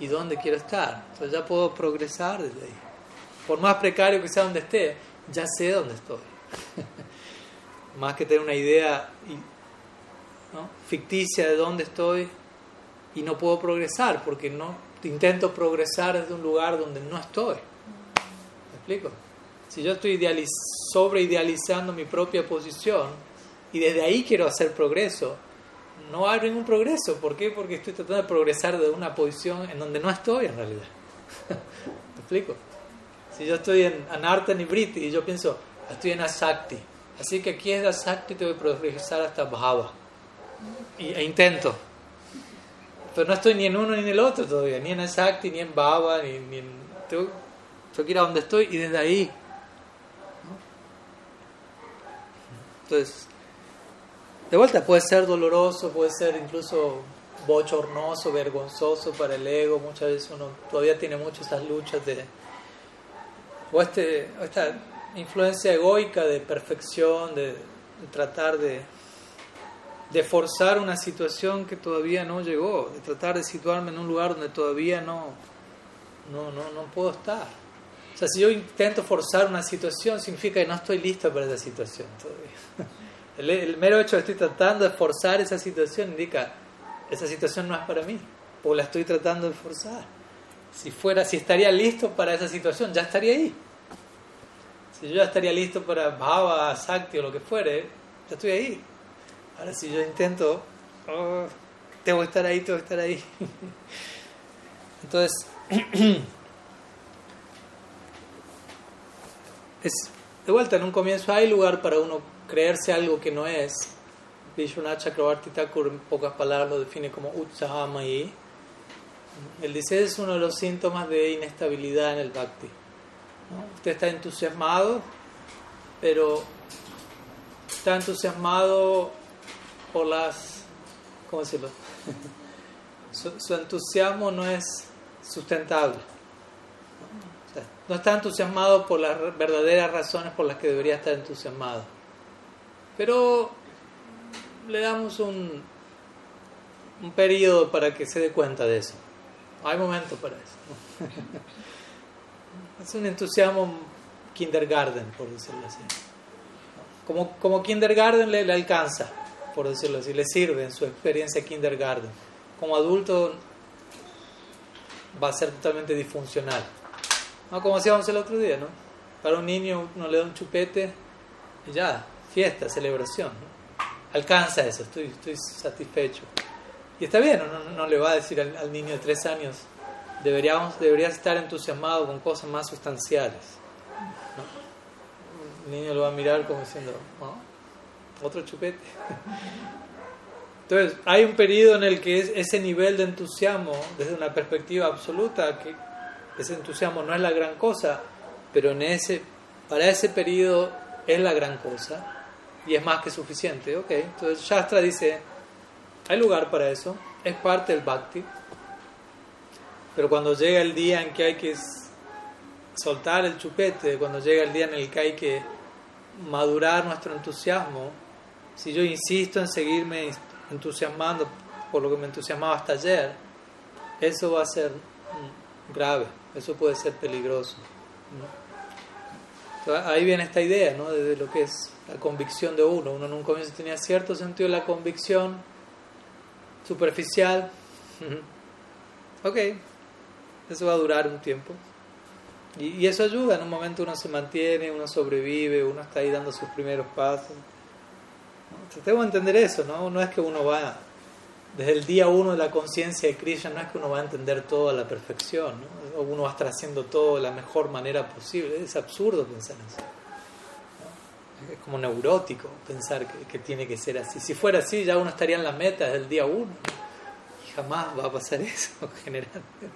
y dónde quiero estar. Entonces ya puedo progresar desde ahí. Por más precario que sea donde esté, ya sé dónde estoy. más que tener una idea ficticia de dónde estoy y no puedo progresar porque no intento progresar desde un lugar donde no estoy. ¿Me explico? Si yo estoy sobre idealizando mi propia posición y desde ahí quiero hacer progreso, no hay ningún progreso. ¿Por qué? Porque estoy tratando de progresar de una posición en donde no estoy en realidad. ¿Me explico? Si yo estoy en Anarta Nibriti y yo pienso, estoy en Asakti, así que aquí es Asakti, tengo que progresar hasta Bhava. Y, e intento. Pero no estoy ni en uno ni en el otro todavía, ni en Asakti, ni en Bhava, ni, ni en. Tengo, tengo que ir a donde estoy y desde ahí. Entonces, de vuelta, puede ser doloroso, puede ser incluso bochornoso, vergonzoso para el ego. Muchas veces uno todavía tiene muchas estas luchas de. o este, esta influencia egoica de perfección, de, tratar de, de forzar una situación que todavía no llegó, de tratar de situarme en un lugar donde todavía no, no, no, no puedo estar. O sea, si yo intento forzar una situación, significa que no estoy listo para esa situación todavía. El, mero hecho de estoy tratando de forzar esa situación indica, esa situación no es para mí, o la estoy tratando de forzar. Si fuera, si estaría listo para esa situación, ya estaría ahí. Si yo ya estaría listo para Bhava, Sakti o lo que fuere, ya estoy ahí. Ahora si yo intento, oh, tengo que estar ahí, tengo que estar ahí. Entonces, es, de vuelta, en un comienzo hay lugar para uno creerse algo que no es. Vishwanath Chakravarti Thakur en pocas palabras lo define como Utsahamayi. El dice es uno de los síntomas de inestabilidad en el bhakti. Usted está entusiasmado, pero está entusiasmado por las... ¿Cómo decirlo? su, entusiasmo no es sustentable. no está entusiasmado por las verdaderas razones por las que debería estar entusiasmado. Pero le damos un, un periodo para que se dé cuenta de eso. Hay momentos para eso. es un entusiasmo kindergarten, por decirlo así. Como, como kindergarten le, alcanza, por decirlo así, le sirve en su experiencia kindergarten. Como adulto va a ser totalmente disfuncional. ¿No? Como decíamos el otro día, ¿no? Para un niño uno le da un chupete y ya, fiesta, celebración. Alcanza eso, estoy, estoy satisfecho. Y está bien, no, no le va a decir al, niño de tres años, deberíamos, deberías estar entusiasmado con cosas más sustanciales. El niño lo va a mirar como diciendo, otro chupete. Entonces, hay un periodo en el que ese nivel de entusiasmo, desde una perspectiva absoluta, que ese entusiasmo no es la gran cosa, pero en ese, para ese periodo es la gran cosa y es más que suficiente. Ok, entonces Shastra dice, hay lugar para eso, es parte del bhakti, pero cuando llega el día en que hay que soltar el chupete, cuando llega el día en el que hay que madurar nuestro entusiasmo, si yo insisto en seguirme entusiasmando por lo que me entusiasmaba hasta ayer, eso va a ser mm, grave, eso puede ser peligroso. ahí viene esta idea ¿no? de, lo que es la convicción de uno. Uno en un comienzo tenía cierto sentido de la convicción superficial. ok, eso va a durar un tiempo. Y, eso ayuda, en un momento uno se mantiene, uno sobrevive, uno está ahí dando sus primeros pasos. Tengo que entender eso, ¿no? No es que uno va, desde el día uno de la conciencia de Krishna, no es que uno va a entender todo a la perfección, ¿no? O uno va a estar haciendo todo de la mejor manera posible. Es absurdo pensar eso. Es como neurótico pensar que, tiene que ser así. Si fuera así, ya uno estaría en la meta desde el día uno. Y jamás va a pasar eso, generalmente.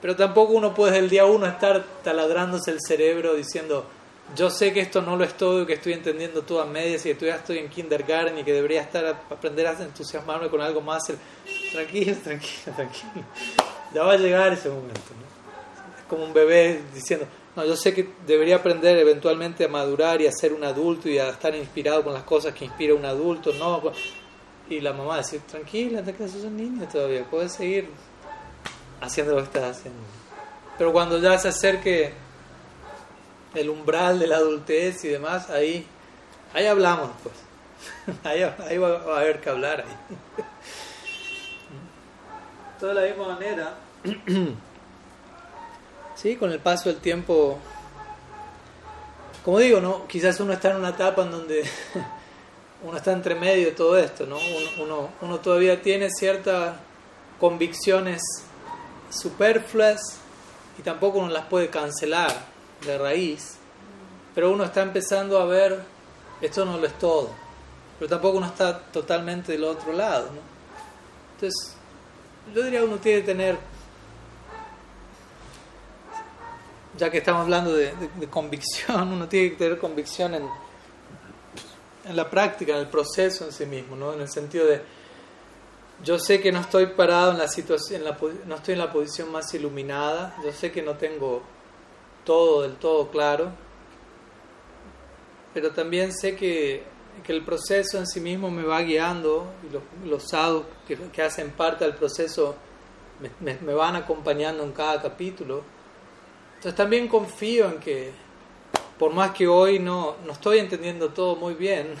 Pero tampoco uno puede desde el día uno estar taladrándose el cerebro diciendo yo sé que esto no lo es todo, que estoy entendiendo todo a medias y que todavía estoy en kindergarten y que debería estar a aprender a entusiasmarme con algo más. Tranquilo, tranquilo, tranquilo. Ya va a llegar ese momento. Es como un bebé diciendo, no, yo sé que debería aprender eventualmente a madurar y a ser un adulto y a estar inspirado con las cosas que inspira un adulto. No, y la mamá decir, tranquila, te quedas un niño todavía, puedes seguir haciendo lo que estás haciendo. Pero cuando ya se acerque el umbral de la adultez y demás, ahí, ahí hablamos, pues. Ahí, ahí va, a haber que hablar. Ahí. de la misma manera, sí, con el paso del tiempo, como digo, ¿no? quizás uno está en una etapa en donde uno está entre medio de todo esto, ¿no? uno, uno, todavía tiene ciertas convicciones superfluas y tampoco uno las puede cancelar de raíz, pero uno está empezando a ver, esto no lo es todo, pero tampoco uno está totalmente del otro lado. ¿no? Entonces, yo diría uno tiene que tener, ya que estamos hablando de, convicción, uno tiene que tener convicción en, en la práctica, en el proceso en sí mismo, ¿no? en el sentido de, yo sé que no estoy parado en la situación, no estoy en la posición más iluminada, yo sé que no tengo todo del todo claro, pero también sé que, que el proceso en sí mismo me va guiando y los, los sadhus que, que, hacen parte del proceso me, me, van acompañando en cada capítulo. Entonces también confío en que, por más que hoy no, no estoy entendiendo todo muy bien,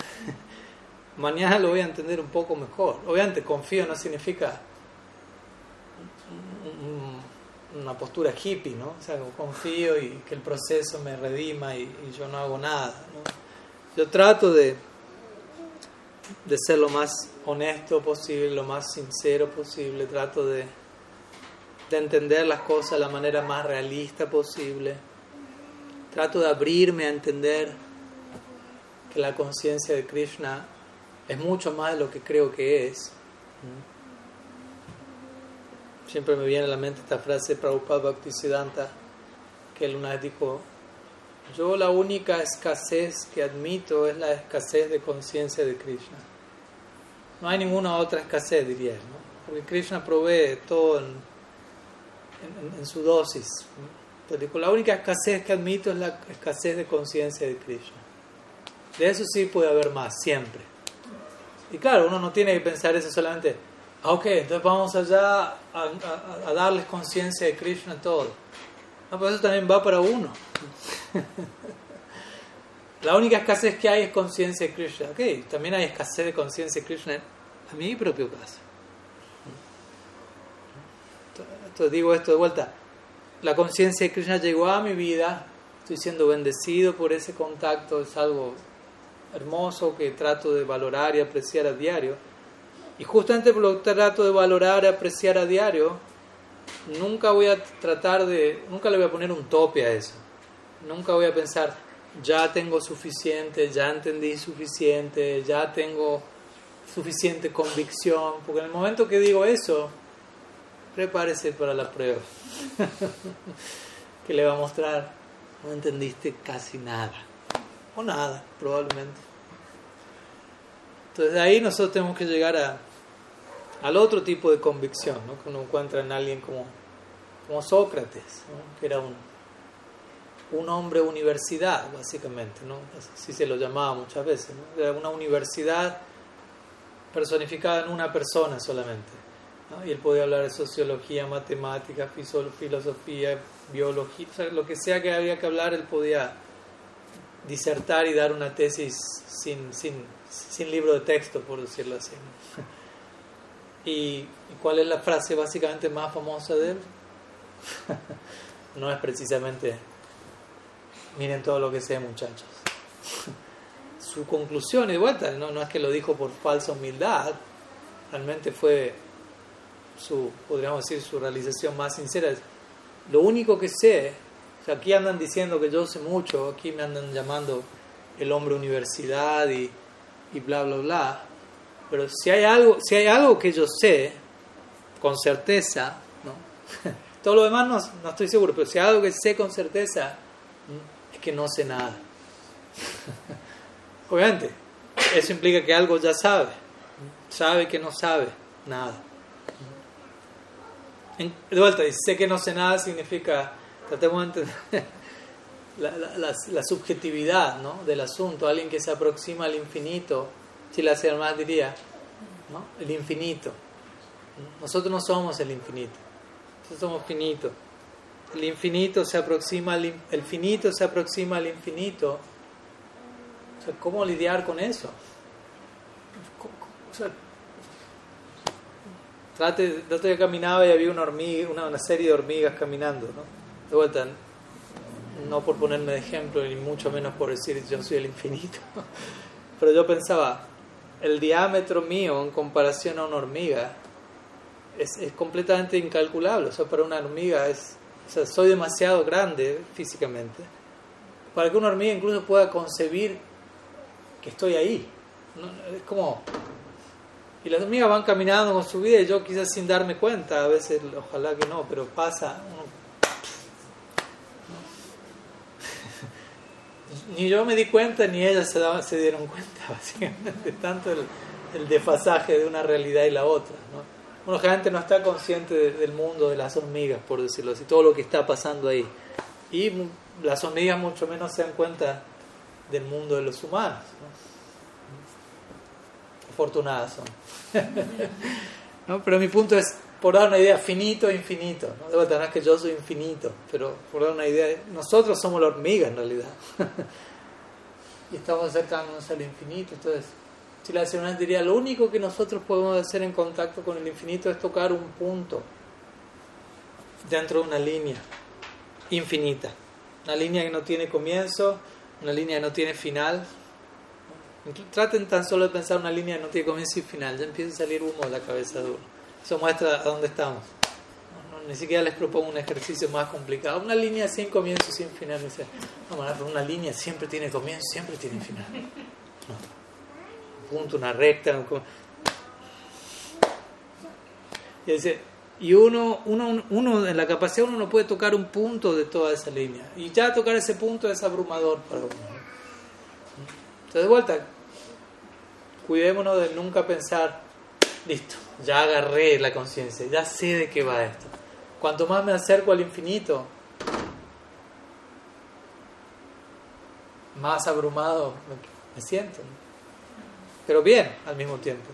mañana lo voy a entender un poco mejor. Obviamente confío no significa una postura hippie, ¿no? O sea, confío y que el proceso me redima y, yo no hago nada, ¿no? Yo trato de, de ser lo más honesto posible, lo más sincero posible, trato de, de entender las cosas de la manera más realista posible, trato de abrirme a entender que la conciencia de Krishna es mucho más de lo que creo que es. Siempre me viene a la mente esta frase de Prabhupada Bhaktisiddhanta, que él una vez dijo, yo la única escasez que admito es la escasez de conciencia de Krishna. No hay ninguna otra escasez, diría él, porque Krishna provee todo en, en, su dosis. Entonces, la única escasez que admito es la escasez de conciencia de Krishna. De eso sí puede haber más, siempre. Y claro, uno no tiene que pensar eso solamente, ah, ok, entonces vamos allá a, a, a darles conciencia de Krishna a todo. No, pero eso también va para uno. La única escasez que hay es conciencia de Krishna. Ok, también hay escasez de conciencia de Krishna a mi propio caso. Entonces digo esto de vuelta. La conciencia de Krishna llegó a mi vida, estoy siendo bendecido por ese contacto, es algo hermoso que trato de valorar y apreciar a diario. Y justamente por lo que trato de valorar y apreciar a diario, nunca voy a tratar de, nunca le voy a poner un tope a eso. Nunca voy a pensar, ya tengo suficiente, ya entendí suficiente, ya tengo suficiente convicción, porque en el momento que digo eso, prepárese para la prueba, que le va a mostrar, no entendiste casi nada, o nada, probablemente. Entonces de ahí nosotros tenemos que llegar a, al otro tipo de convicción, ¿no? que uno encuentra en alguien como, como Sócrates, que era un un hombre universidad, básicamente, ¿no? así se lo llamaba muchas veces, ¿no? Era una universidad personificada en una persona solamente. ¿No? Y él podía hablar de sociología, matemática, filosofía, biología, lo que sea que había que hablar, él podía disertar y dar una tesis sin, sin, sin libro de texto, por decirlo así. ¿Y, ¿Y cuál es la frase básicamente más famosa de él? no es precisamente Miren todo lo que sé, muchachos. Su conclusión, y vuelta, no, no es que lo dijo por falsa humildad, realmente fue su, podríamos decir, su realización más sincera. Lo único que sé, aquí andan diciendo que yo sé mucho, aquí me andan llamando el hombre universidad y, y bla, bla, bla. Pero si hay algo, si hay algo que yo sé, con certeza, ¿no? todo lo demás no, no estoy seguro, pero si hay algo que sé con certeza, que no sé nada. Obviamente, eso implica que algo ya sabe. Sabe que no sabe nada. De vuelta, y sé que no sé nada significa, tratemos de entender la, subjetividad ¿no? del asunto. Alguien que se aproxima al infinito, si la hace más diría, ¿no? el infinito. Nosotros no somos el infinito, nosotros somos finitos el infinito se aproxima al el finito se aproxima al infinito. ¿cómo lidiar con eso? Trate, de caminaba y había una serie de hormigas caminando, ¿no? De vuelta, no por ponerme de ejemplo, ni mucho menos por decir yo soy el infinito. Pero yo pensaba, el diámetro mío en comparación a una hormiga es, es completamente incalculable. O sea, para una hormiga es soy demasiado grande físicamente para que una hormiga incluso pueda concebir que estoy ahí. Es como... Y las hormigas van caminando con su vida y yo quizás sin darme cuenta, a veces ojalá que no, pero pasa. ni yo me di cuenta ni ellas se, daban, se dieron cuenta, básicamente, tanto el, el desfasaje de una realidad y la otra. ¿no? uno generalmente no está consciente del mundo de las hormigas, por decirlo así, todo lo que está pasando ahí. Y las hormigas mucho menos se dan cuenta del mundo de los humanos. Afortunadas son. ¿No? Pero mi punto es, por dar una idea, finito e infinito. ¿no? Debo tener que yo soy infinito, pero por dar una idea, nosotros somos la hormiga en realidad. y estamos acercándonos al infinito, entonces si la señora diría, lo único que nosotros podemos hacer en contacto con el infinito es tocar un punto dentro de una línea infinita. Una línea que no tiene comienzo, una línea que no tiene final, Traten tan solo de pensar una línea que no tiene comienzo y final, ya empieza a salir humo de la cabeza de uno. Eso muestra a dónde estamos. ni siquiera les propongo un ejercicio más complicado. Una línea sin comienzo sin final. Dice, una línea siempre tiene comienzo, siempre tiene final. Un punto, una recta. Y dice, y uno, uno, uno, en la capacidad uno no puede tocar un punto de toda esa línea. Y ya tocar ese punto es abrumador para uno. Entonces, de vuelta, cuidémonos de nunca pensar, listo, ya agarré la conciencia, ya sé de qué va esto. Cuanto más me acerco al infinito, más abrumado me, siento. Pero bien al mismo tiempo.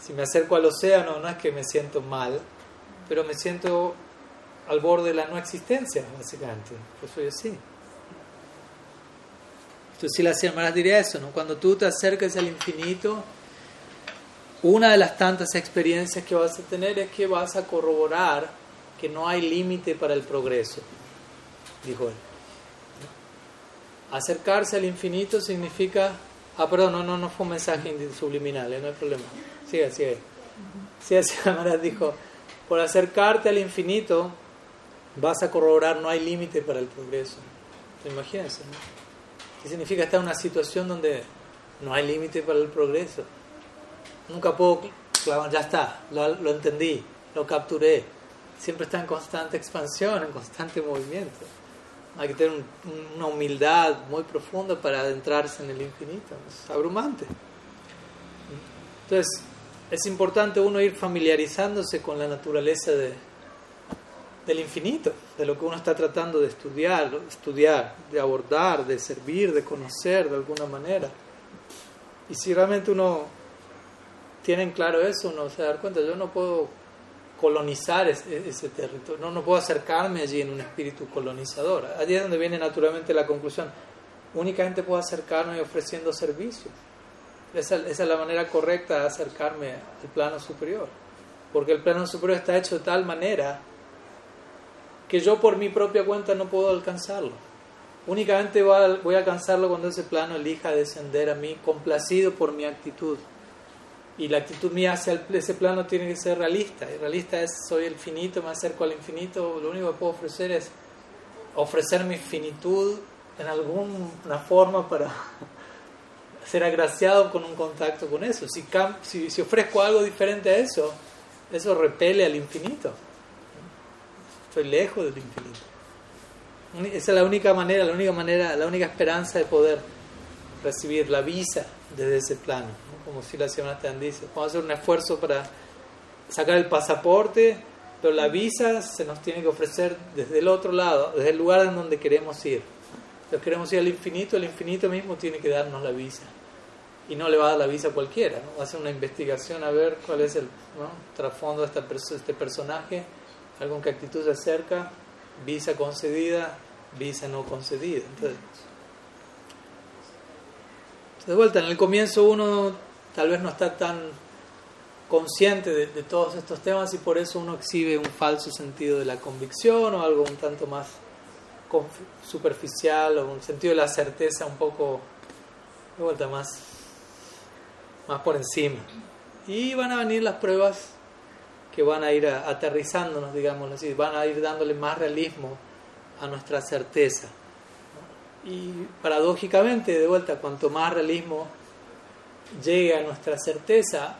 Si me acerco al océano, no es que me siento mal, pero me siento al borde de la no existencia, básicamente. Pues soy así. Entonces, si las hermanas diría eso, ¿no? Cuando tú te acercas al infinito, una de las tantas experiencias que vas a tener es que vas a corroborar que no hay límite para el progreso, dijo él. Acercarse al infinito significa... Ah, perdón, no, no, no fue un mensaje subliminal, ¿eh? no hay problema. Sigue, sigue. Sí, así dijo, por acercarte al infinito vas a corroborar, no hay límite para el progreso. Imagínense, ¿no? ¿Qué significa estar en una situación donde no hay límite para el progreso? Nunca puedo, ya está, lo, lo entendí, lo capturé. Siempre está en constante expansión, en constante movimiento. Hay que tener una humildad muy profunda para adentrarse en el infinito. Es abrumante. Entonces, es importante uno ir familiarizándose con la naturaleza de, del infinito, de lo que uno está tratando de estudiar, estudiar, de abordar, de servir, de conocer de alguna manera. Y si realmente uno tiene en claro eso, uno se da cuenta, yo no puedo colonizar ese, ese, territorio, no, no puedo acercarme allí en un espíritu colonizador. Allí es donde viene naturalmente la conclusión, únicamente puedo acercarme ofreciendo servicios esa, es la manera correcta de acercarme al plano superior. Porque el plano superior está hecho de tal manera que yo por mi propia cuenta no puedo alcanzarlo. Únicamente voy a alcanzarlo cuando ese plano elija descender a mí, complacido por mi actitud. Y la actitud mía hacia ese plano tiene que ser realista. Y realista es, soy el finito, me acerco al infinito, lo único que puedo ofrecer es ofrecer mi finitud en alguna forma para ser agraciado con un contacto con eso. Si, si, si, ofrezco algo diferente a eso, eso repele al infinito. Estoy lejos del infinito. Esa es la única manera, la única manera, la única esperanza de poder recibir la visa desde ese plano. Como si la señora te dice, vamos a hacer un esfuerzo para sacar el pasaporte, pero la visa se nos tiene que ofrecer desde el otro lado, desde el lugar en donde queremos ir. Si queremos ir al infinito, el infinito mismo tiene que darnos la visa y no le va a dar la visa a cualquiera, ¿no? va a hacer una investigación a ver cuál es el trasfondo de este personaje, con qué actitud se acerca, visa concedida, visa no concedida. Entonces, de vuelta, en el comienzo uno tal vez no está tan consciente de, de, todos estos temas y por eso uno exhibe un falso sentido de la convicción o algo un tanto más superficial o un sentido de la certeza un poco de vuelta más más por encima. Y van a venir las pruebas que van a ir aterrizándonos, digamos así, van a ir dándole más realismo a nuestra certeza. Y paradójicamente, de vuelta, cuanto más realismo llegue a nuestra certeza,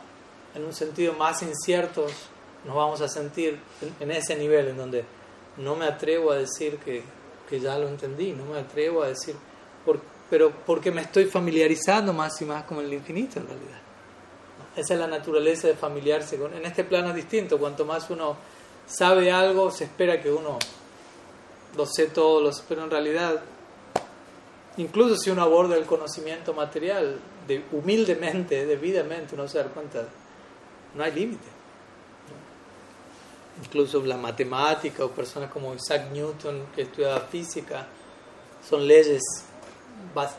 en un sentido más inciertos nos vamos a sentir en ese nivel en donde no me atrevo a decir que, ya lo entendí, no me atrevo a decir, pero porque me estoy familiarizando más y más con el infinito en realidad. Esa es la naturaleza de familiarse con. En este plano es distinto. Cuanto más uno sabe algo, se espera que uno lo sé todo, lo pero en realidad, incluso si uno aborda el conocimiento material, de, humildemente, debidamente, uno se da cuenta, no hay límite. Incluso la matemática o personas como Isaac Newton, que estudiaba física, son leyes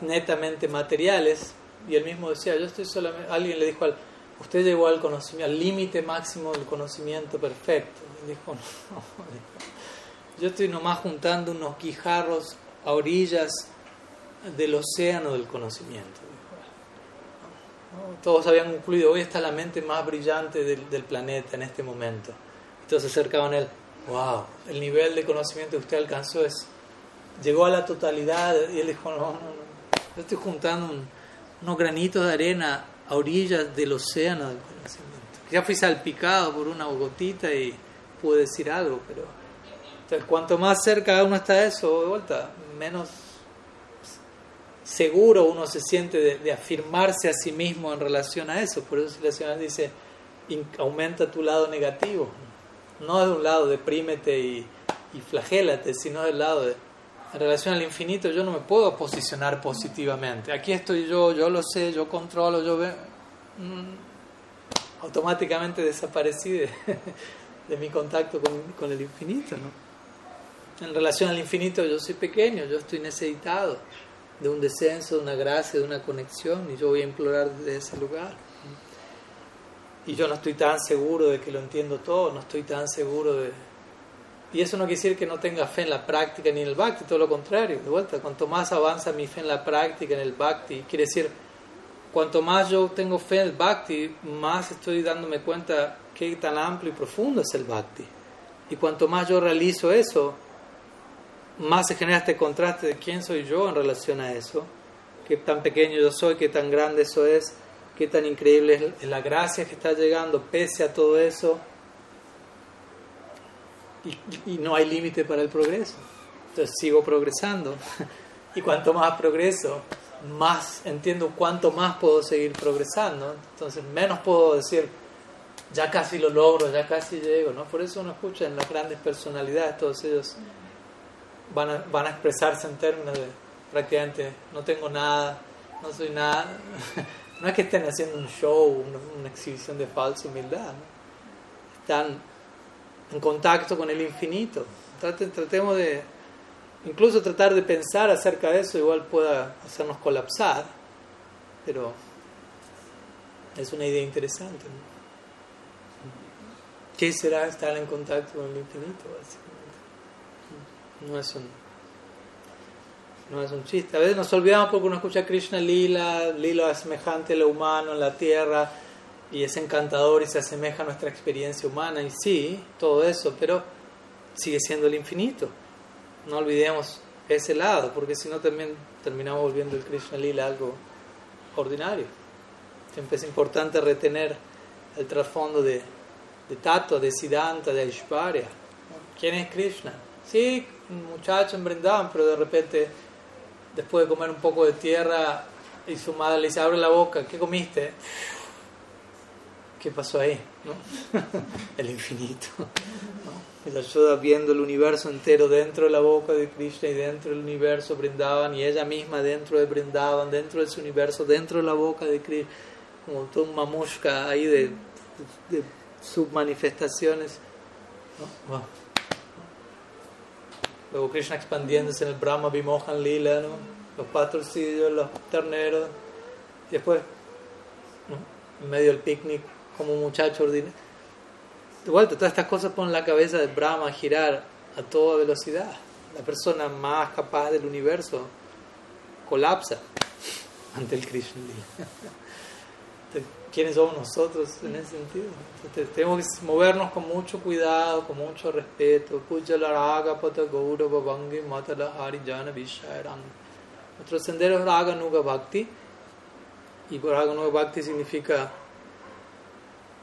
netamente materiales. Y él mismo decía, yo estoy solamente, alguien le dijo al usted llegó al conocimiento, al límite máximo del conocimiento perfecto. Dijo, yo estoy nomás juntando unos guijarros a orillas del océano del conocimiento. ¿no? Todos habían concluido, hoy está la mente más brillante del, del planeta en este momento. Entonces se acercaban a él, wow, el nivel de conocimiento que usted alcanzó es, llegó a la totalidad. Y él dijo, no, no, no, yo estoy juntando un- unos granitos de arena a orillas del océano del conocimiento. Ya fui salpicado por una gotita y pude decir algo, pero entonces, cuanto más cerca uno está de eso, de vuelta, menos seguro uno se siente de, afirmarse a sí mismo en relación a eso. Por eso la señora dice, "In- aumenta tu lado negativo. No de un lado deprímete y, y flagélate, sino del lado de, en relación al infinito, yo no me puedo posicionar positivamente. Aquí estoy yo, yo lo sé, yo controlo, yo veo. Mm, automáticamente desaparecí de, mi contacto con, el infinito. En relación al infinito, yo soy pequeño, yo estoy necesitado de un descenso, de una gracia, de una conexión, y yo voy a implorar desde ese lugar. Y yo no estoy tan seguro de que lo entiendo todo, no estoy tan seguro de, y eso no quiere decir que no tenga fe en la práctica ni en el bhakti, todo lo contrario. De vuelta, cuanto más avanza mi fe en la práctica, en el bhakti, quiere decir, cuanto más yo tengo fe en el bhakti, más estoy dándome cuenta qué tan amplio y profundo es el bhakti. Y cuanto más yo realizo eso, más se genera este contraste de quién soy yo en relación a eso, qué tan pequeño yo soy, qué tan grande eso es, qué tan increíble es la gracia que está llegando pese a todo eso y, y no hay límite para el progreso. Entonces sigo progresando. Y cuanto más progreso, más entiendo cuánto más puedo seguir progresando. Entonces menos puedo decir, ya casi lo logro, ya casi llego. ¿no? Por eso uno escucha en las grandes personalidades, todos ellos van a, van a expresarse en términos de prácticamente no tengo nada, no soy nada. No es que estén haciendo un show, una, exhibición de falsa humildad. Están en contacto con el infinito. Trate- tratemos de, incluso tratar de pensar acerca de eso, igual pueda hacernos colapsar, pero es una idea interesante. ¿Qué será estar en contacto con el infinito? Básicamente? No es un, no es un chiste. A veces nos olvidamos porque uno escucha Krishna Lila, Lila es semejante a lo humano en la tierra y es encantador y se asemeja a nuestra experiencia humana y sí, todo eso, pero sigue siendo el infinito. No olvidemos ese lado, porque si no también terminamos volviendo el Krishna Lila algo ordinario. Siempre es importante retener el trasfondo de, de Tato, de Siddhanta, de Aishwarya. ¿Quién es Krishna? Sí, un muchacho en Vrindavan, pero de repente, después de comer un poco de tierra, y su madre le dice, abre la boca, ¿qué comiste? ¿Qué pasó ahí? ¿No? el infinito. ¿no? Ayuda viendo el universo entero dentro de la boca de Krishna y dentro del universo brindaban y ella misma dentro de brindaban, dentro de su universo, dentro de la boca de Krishna, como todo un mamushka ahí de, submanifestaciones. Luego Krishna expandiéndose en el Brahma Vimohan Lila, ¿no? los pastorcillos, los terneros, después, en medio del picnic, como muchacho ordinario. De vuelta, todas estas cosas ponen la cabeza de Brahma a girar a toda velocidad. La persona más capaz del universo colapsa ante el Krishna. Entonces, ¿Quiénes somos nosotros en ese sentido? Entonces, tenemos que movernos con mucho cuidado, con mucho respeto. Nuestro sendero es raga nuga bhakti. Y raga nuga bhakti significa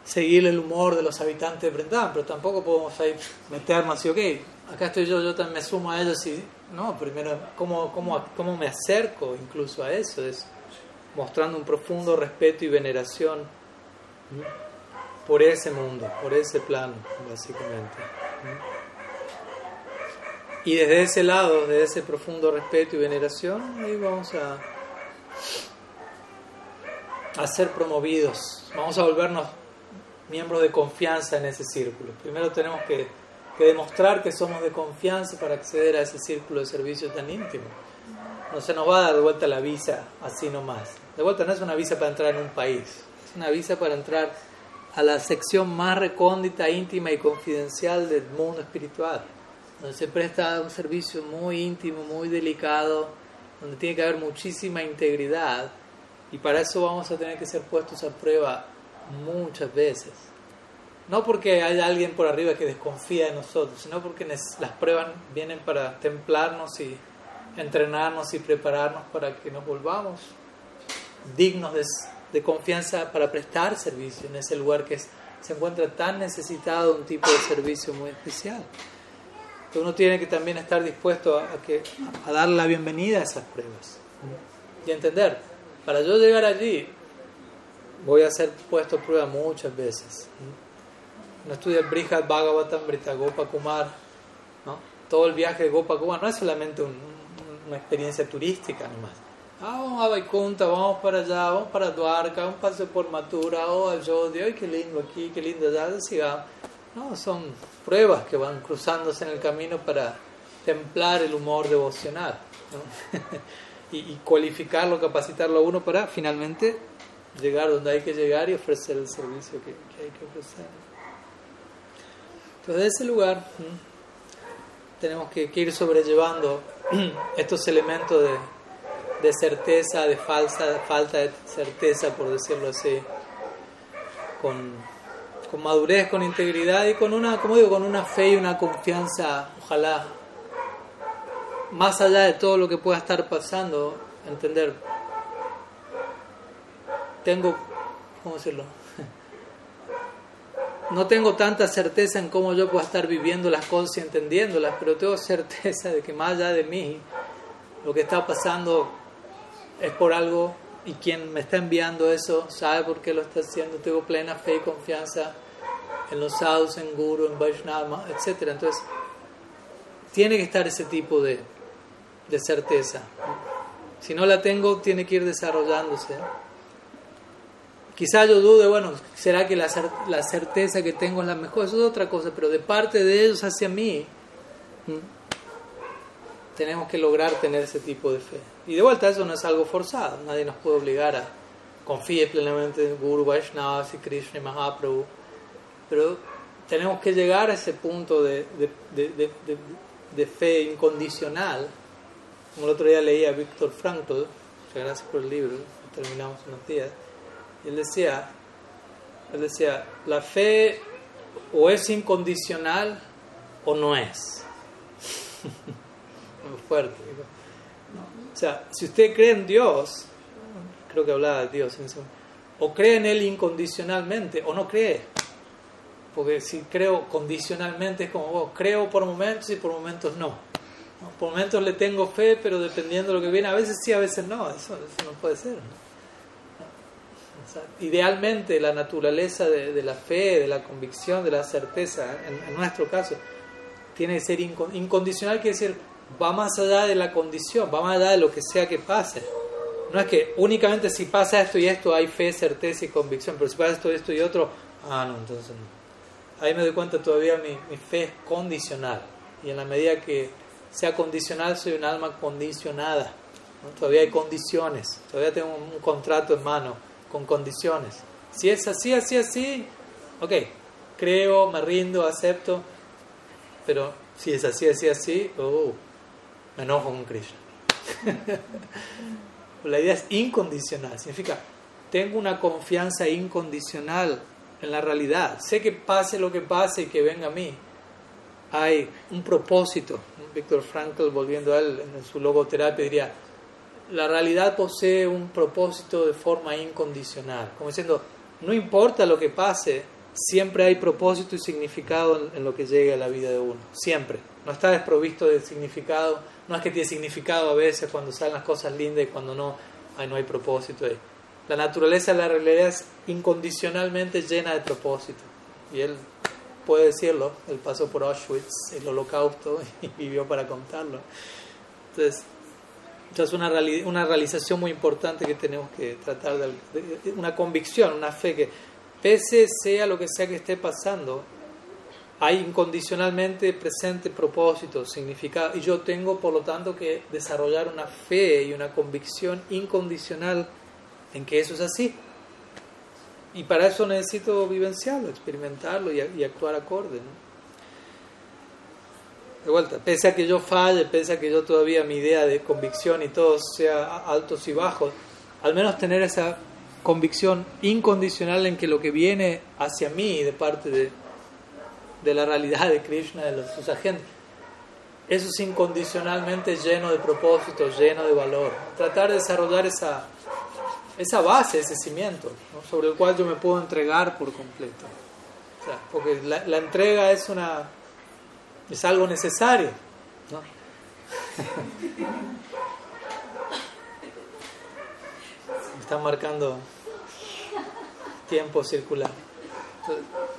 seguir el humor de los habitantes de Vrindavan, pero tampoco podemos ahí meternos así, ok, acá estoy yo, yo también me sumo a ellos y no, primero, ¿cómo, cómo, cómo me acerco incluso a eso? Es mostrando un profundo respeto y veneración por ese mundo, por ese plano, básicamente. Y desde ese lado, desde ese profundo respeto y veneración, ahí vamos a, a ser promovidos, vamos a volvernos miembros de confianza en ese círculo. Primero tenemos que, que, demostrar que somos de confianza para acceder a ese círculo de servicio tan íntimo. No se nos va a dar de vuelta la visa así nomás. De vuelta no es una visa para entrar en un país, es una visa para entrar a la sección más recóndita, íntima y confidencial del mundo espiritual, donde se presta un servicio muy íntimo, muy delicado, donde tiene que haber muchísima integridad Y para eso vamos a tener que ser puestos a prueba muchas veces. No porque haya alguien por arriba que desconfía de nosotros, sino porque las pruebas vienen para templarnos y entrenarnos y prepararnos para que nos volvamos dignos de, confianza para prestar servicio en ese lugar que se encuentra tan necesitado un tipo de servicio muy especial. uno tiene que también estar dispuesto a, a dar la bienvenida a esas pruebas y entender, para yo llegar allí voy a ser puesto a prueba muchas veces. Uno estudia el Brihad Bhagavatam, Brita Gopa Kumar, ¿no? todo el viaje de Gopa Kumar no es solamente una experiencia turística nomás. Ah, vamos a Vaikunta, vamos para allá, vamos para Dwarka, un paseo por Mathura, oh Ayodhya, ay qué lindo aquí, qué lindo allá, sigamos. No, son pruebas que van cruzándose en el camino para templar el humor devocional y, y cualificarlo, capacitarlo a uno para finalmente llegar donde hay que llegar y ofrecer el servicio que, hay que ofrecer. Entonces, de ese lugar tenemos que, ir sobrellevando estos elementos de, de, certeza, de falsa, falta de certeza, por decirlo así, con, con madurez, con integridad y con una, como digo, con una fe y una confianza, ojalá, más allá de todo lo que pueda estar pasando, entender tengo, ¿cómo decirlo? No tengo tanta certeza en cómo yo puedo estar viviendo las cosas y entendiéndolas, pero tengo certeza de que más allá de mí, lo que está pasando es por algo y quien me está enviando eso sabe por qué lo está haciendo. Tengo plena fe y confianza en los sadhus, en Guru, en Vaishnava, etc. Entonces, tiene que estar ese tipo de, de certeza. Si no la tengo, tiene que ir desarrollándose. Quizá yo dude, bueno, ¿será que la, la certeza que tengo es la mejor? Eso es otra cosa, pero de parte de ellos hacia mí, tenemos que lograr tener ese tipo de fe. Y de vuelta, eso no es algo forzado, nadie nos puede obligar a confiar plenamente en Guru Vaishnava, y Krishna y Mahaprabhu, pero tenemos que llegar a ese punto de, de, de, fe incondicional. Como el otro día leía a Víctor Frankl, gracias por el libro, terminamos unos días él decía, él decía, la fe o es incondicional o no es. Muy fuerte. O sea, si usted cree en Dios, creo que hablaba de Dios, o cree en Él incondicionalmente o no cree. Porque si creo condicionalmente es como vos, creo por momentos y por momentos no. Por momentos le tengo fe, pero dependiendo de lo que viene, a veces sí, a veces no. Eso, eso no puede ser. Idealmente la naturaleza de, la fe, de la convicción, de la certeza, en, nuestro caso, tiene que ser incondicional, quiere decir, va más allá de la condición, va más allá de lo que sea que pase. No es que únicamente si pasa esto y esto hay fe, certeza y convicción, pero si pasa esto, esto y otro, ah, no, entonces no. Ahí me doy cuenta todavía mi, mi fe es condicional. Y en la medida que sea condicional, soy un alma condicionada. Todavía hay condiciones, todavía tengo un contrato en mano con condiciones. Si es así, así, así, ok, creo, me rindo, acepto, pero si es así, así, así, oh, me enojo con Krishna. La idea es incondicional, significa, tengo una confianza incondicional en la realidad. Sé que pase lo que pase y que venga a mí. Hay un propósito. Víctor Frankl, volviendo a él en su logoterapia, diría, la realidad posee un propósito de forma incondicional, como diciendo, no importa lo que pase, siempre hay propósito y significado en, lo que llega a la vida de uno, siempre. No está desprovisto de significado, no es que tiene significado a veces cuando salen las cosas lindas y cuando no, hay, no hay propósito. La naturaleza de la realidad es incondicionalmente llena de propósito. Y él puede decirlo, él pasó por Auschwitz, el holocausto, y vivió para contarlo. Entonces, es una, una realización muy importante que tenemos que tratar de, una convicción, una fe que pese sea lo que sea que esté pasando, hay incondicionalmente presente propósito, significado, y yo tengo por lo tanto que desarrollar una fe y una convicción incondicional en que eso es así. Y para eso necesito vivenciarlo, experimentarlo y, y actuar acorde. ¿no? De vuelta, pese a que yo falle, pese a que yo todavía mi idea de convicción y todo sea altos y bajos, al menos tener esa convicción incondicional en que lo que viene hacia mí de parte de, de la realidad de Krishna, de sus agentes, eso es incondicionalmente lleno de propósito, lleno de valor. Tratar de desarrollar esa, esa base, ese cimiento, sobre el cual yo me puedo entregar por completo. porque la, la, entrega es, una, es algo necesario. ¿no? están marcando tiempo circular.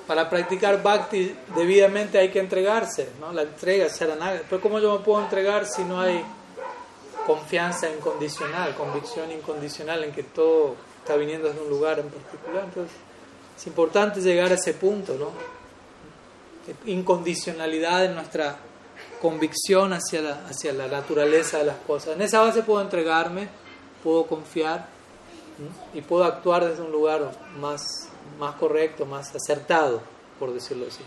para practicar bhakti debidamente hay que entregarse, ¿no? La entrega, saranaga. Pero ¿cómo yo me puedo entregar si no hay confianza incondicional, convicción incondicional en que todo está viniendo desde un lugar en particular? Entonces, es importante llegar a ese punto, ¿no? Incondicionalidad en nuestra convicción hacia la, hacia la naturaleza de las cosas. En esa base puedo entregarme, puedo confiar y puedo actuar desde un lugar más, más correcto, más acertado, por decirlo así.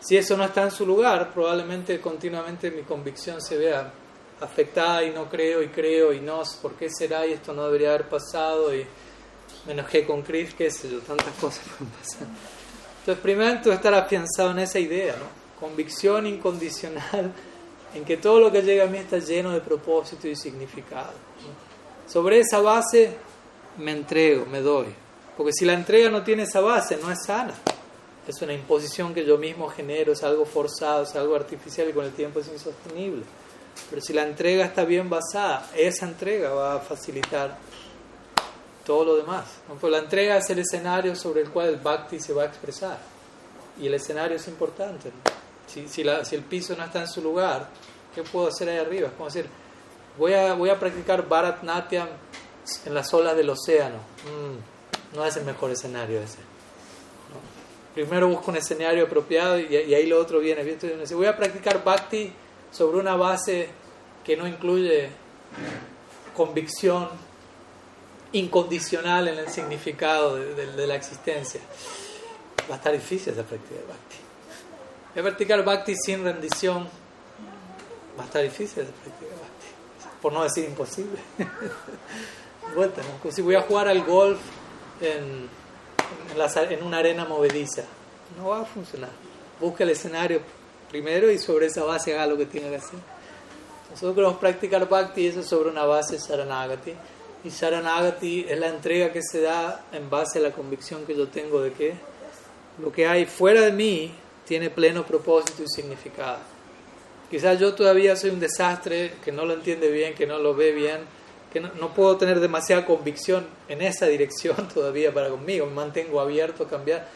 Si eso no está en su lugar, probablemente continuamente mi convicción se vea afectada y no creo y creo y no, ¿por qué será? Y esto no debería haber pasado y me enojé con Chris, qué sé yo, tantas cosas pueden pasar. Entonces, primero tú estar afianzado en esa idea, ¿no? Convicción incondicional en que todo lo que llega a mí está lleno de propósito y significado. Sobre esa base me entrego, me doy. Porque si la entrega no tiene esa base, no es sana. Es una imposición que yo mismo genero, es algo forzado, es algo artificial y con el tiempo es insostenible. Pero si la entrega está bien basada, esa entrega va a facilitar todo lo demás. Pues la entrega es el escenario sobre el cual el bhakti se va a expresar. Y el escenario es importante. Si, si, la, si, el piso no está en su lugar, ¿qué puedo hacer ahí arriba? Es como decir, voy a, voy a practicar Bharatnatyam en las olas del océano. Mm, no es el mejor escenario ese. Primero busco un escenario apropiado y, ahí lo otro viene. Entonces, voy a practicar bhakti sobre una base que no incluye convicción incondicional en el significado de, la existencia. Va a estar difícil esa práctica de bhakti. A practicar bhakti sin rendición. Va a estar difícil esa práctica de bhakti. Por no decir imposible. vuelta, Como si voy a jugar al golf en, en, una arena movediza. No va a funcionar. Busca el escenario primero y sobre esa base haga lo que tiene que hacer. Nosotros queremos practicar Bhakti y eso sobre una base Saranagati. Y Saranagati es la entrega que se da en base a la convicción que yo tengo de que lo que hay fuera de mí tiene pleno propósito y significado. Quizás yo todavía soy un desastre, que no lo entiende bien, que no lo ve bien, que no, puedo tener demasiada convicción en esa dirección todavía para conmigo, me mantengo abierto a cambiar,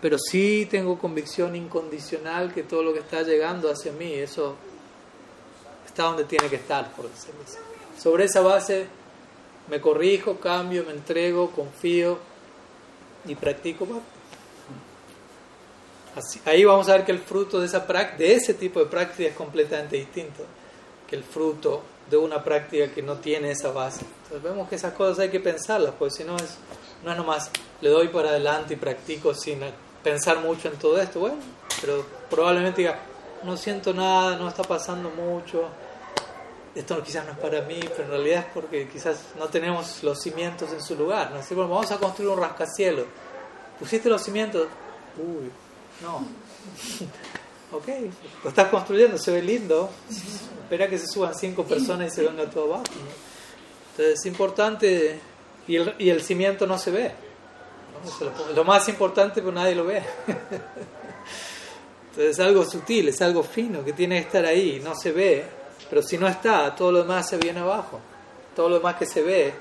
pero sí tengo convicción incondicional que todo lo que está llegando hacia mí, eso está donde tiene que estar, por decirlo así. Sobre esa base me corrijo, cambio, me entrego, confío y practico ahí vamos a ver que el fruto de, esa de ese tipo de práctica es completamente distinto que el fruto de una práctica que no tiene esa base. Entonces vemos que esas cosas hay que pensarlas, porque si no es, no es nomás le doy para adelante y practico sin pensar mucho en todo esto. Bueno, pero probablemente diga, no siento nada, no está pasando mucho, esto quizás no es para mí, pero en realidad es porque quizás no tenemos los cimientos en su lugar. ¿no? Bueno, vamos a construir un rascacielos. ¿Pusiste los cimientos? Uy, no. ok, lo estás construyendo, se ve lindo, espera que se suban cinco personas y se venga todo abajo. Entonces es importante, y el, y el cimiento no se ve. Lo, más importante, pero nadie lo ve. Entonces es algo sutil, es algo fino, que tiene que estar ahí, no se ve, pero si no está, todo lo demás se viene abajo. Todo lo demás que se ve,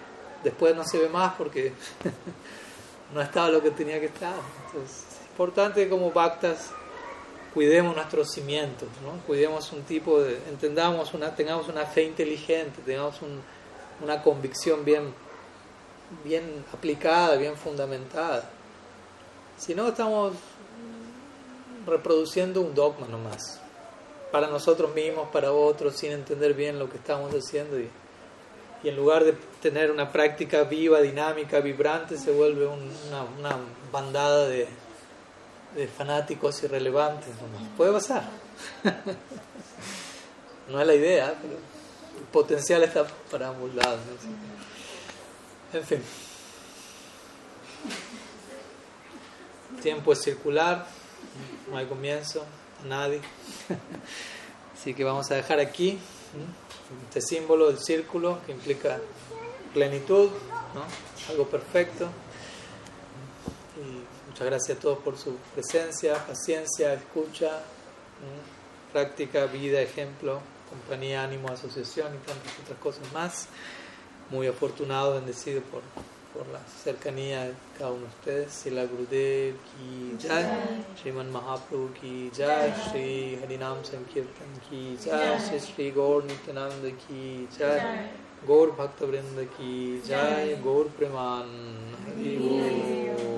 después no se ve más porque no estaba lo que tenía que estar. Entonces es importante como bactas cuidemos nuestros cimientos, ¿no? cuidemos un tipo de, entendamos, una, tengamos una fe inteligente, tengamos una convicción bien, bien aplicada, bien fundamentada. Si no, estamos reproduciendo un dogma nomás, para nosotros mismos, para otros, sin entender bien lo que estamos haciendo. Y, en lugar de tener una práctica viva, dinámica, vibrante, se vuelve una, una bandada de de fanáticos irrelevantes. Puede pasar. no es la idea, pero el potencial está para ambos lados. En fin. El tiempo es circular, no hay comienzo, nadie. Así que vamos a dejar aquí este símbolo del círculo que implica plenitud, algo perfecto. Muchas gracias a todos por su presencia, paciencia, escucha, práctica, vida, ejemplo, compañía, ánimo, asociación y tantas otras cosas más. Muy afortunado, bendecido por por la cercanía de cada uno de ustedes. Sila Gurudev ki jai, Sriman Mahaprabhu ki jai, Sri Harinam Sankirtan ki jai, Sri Sri Gaur Nityananda ki jai, Gaur Bhakta Vrinda ki jai, Gaur Preman Hari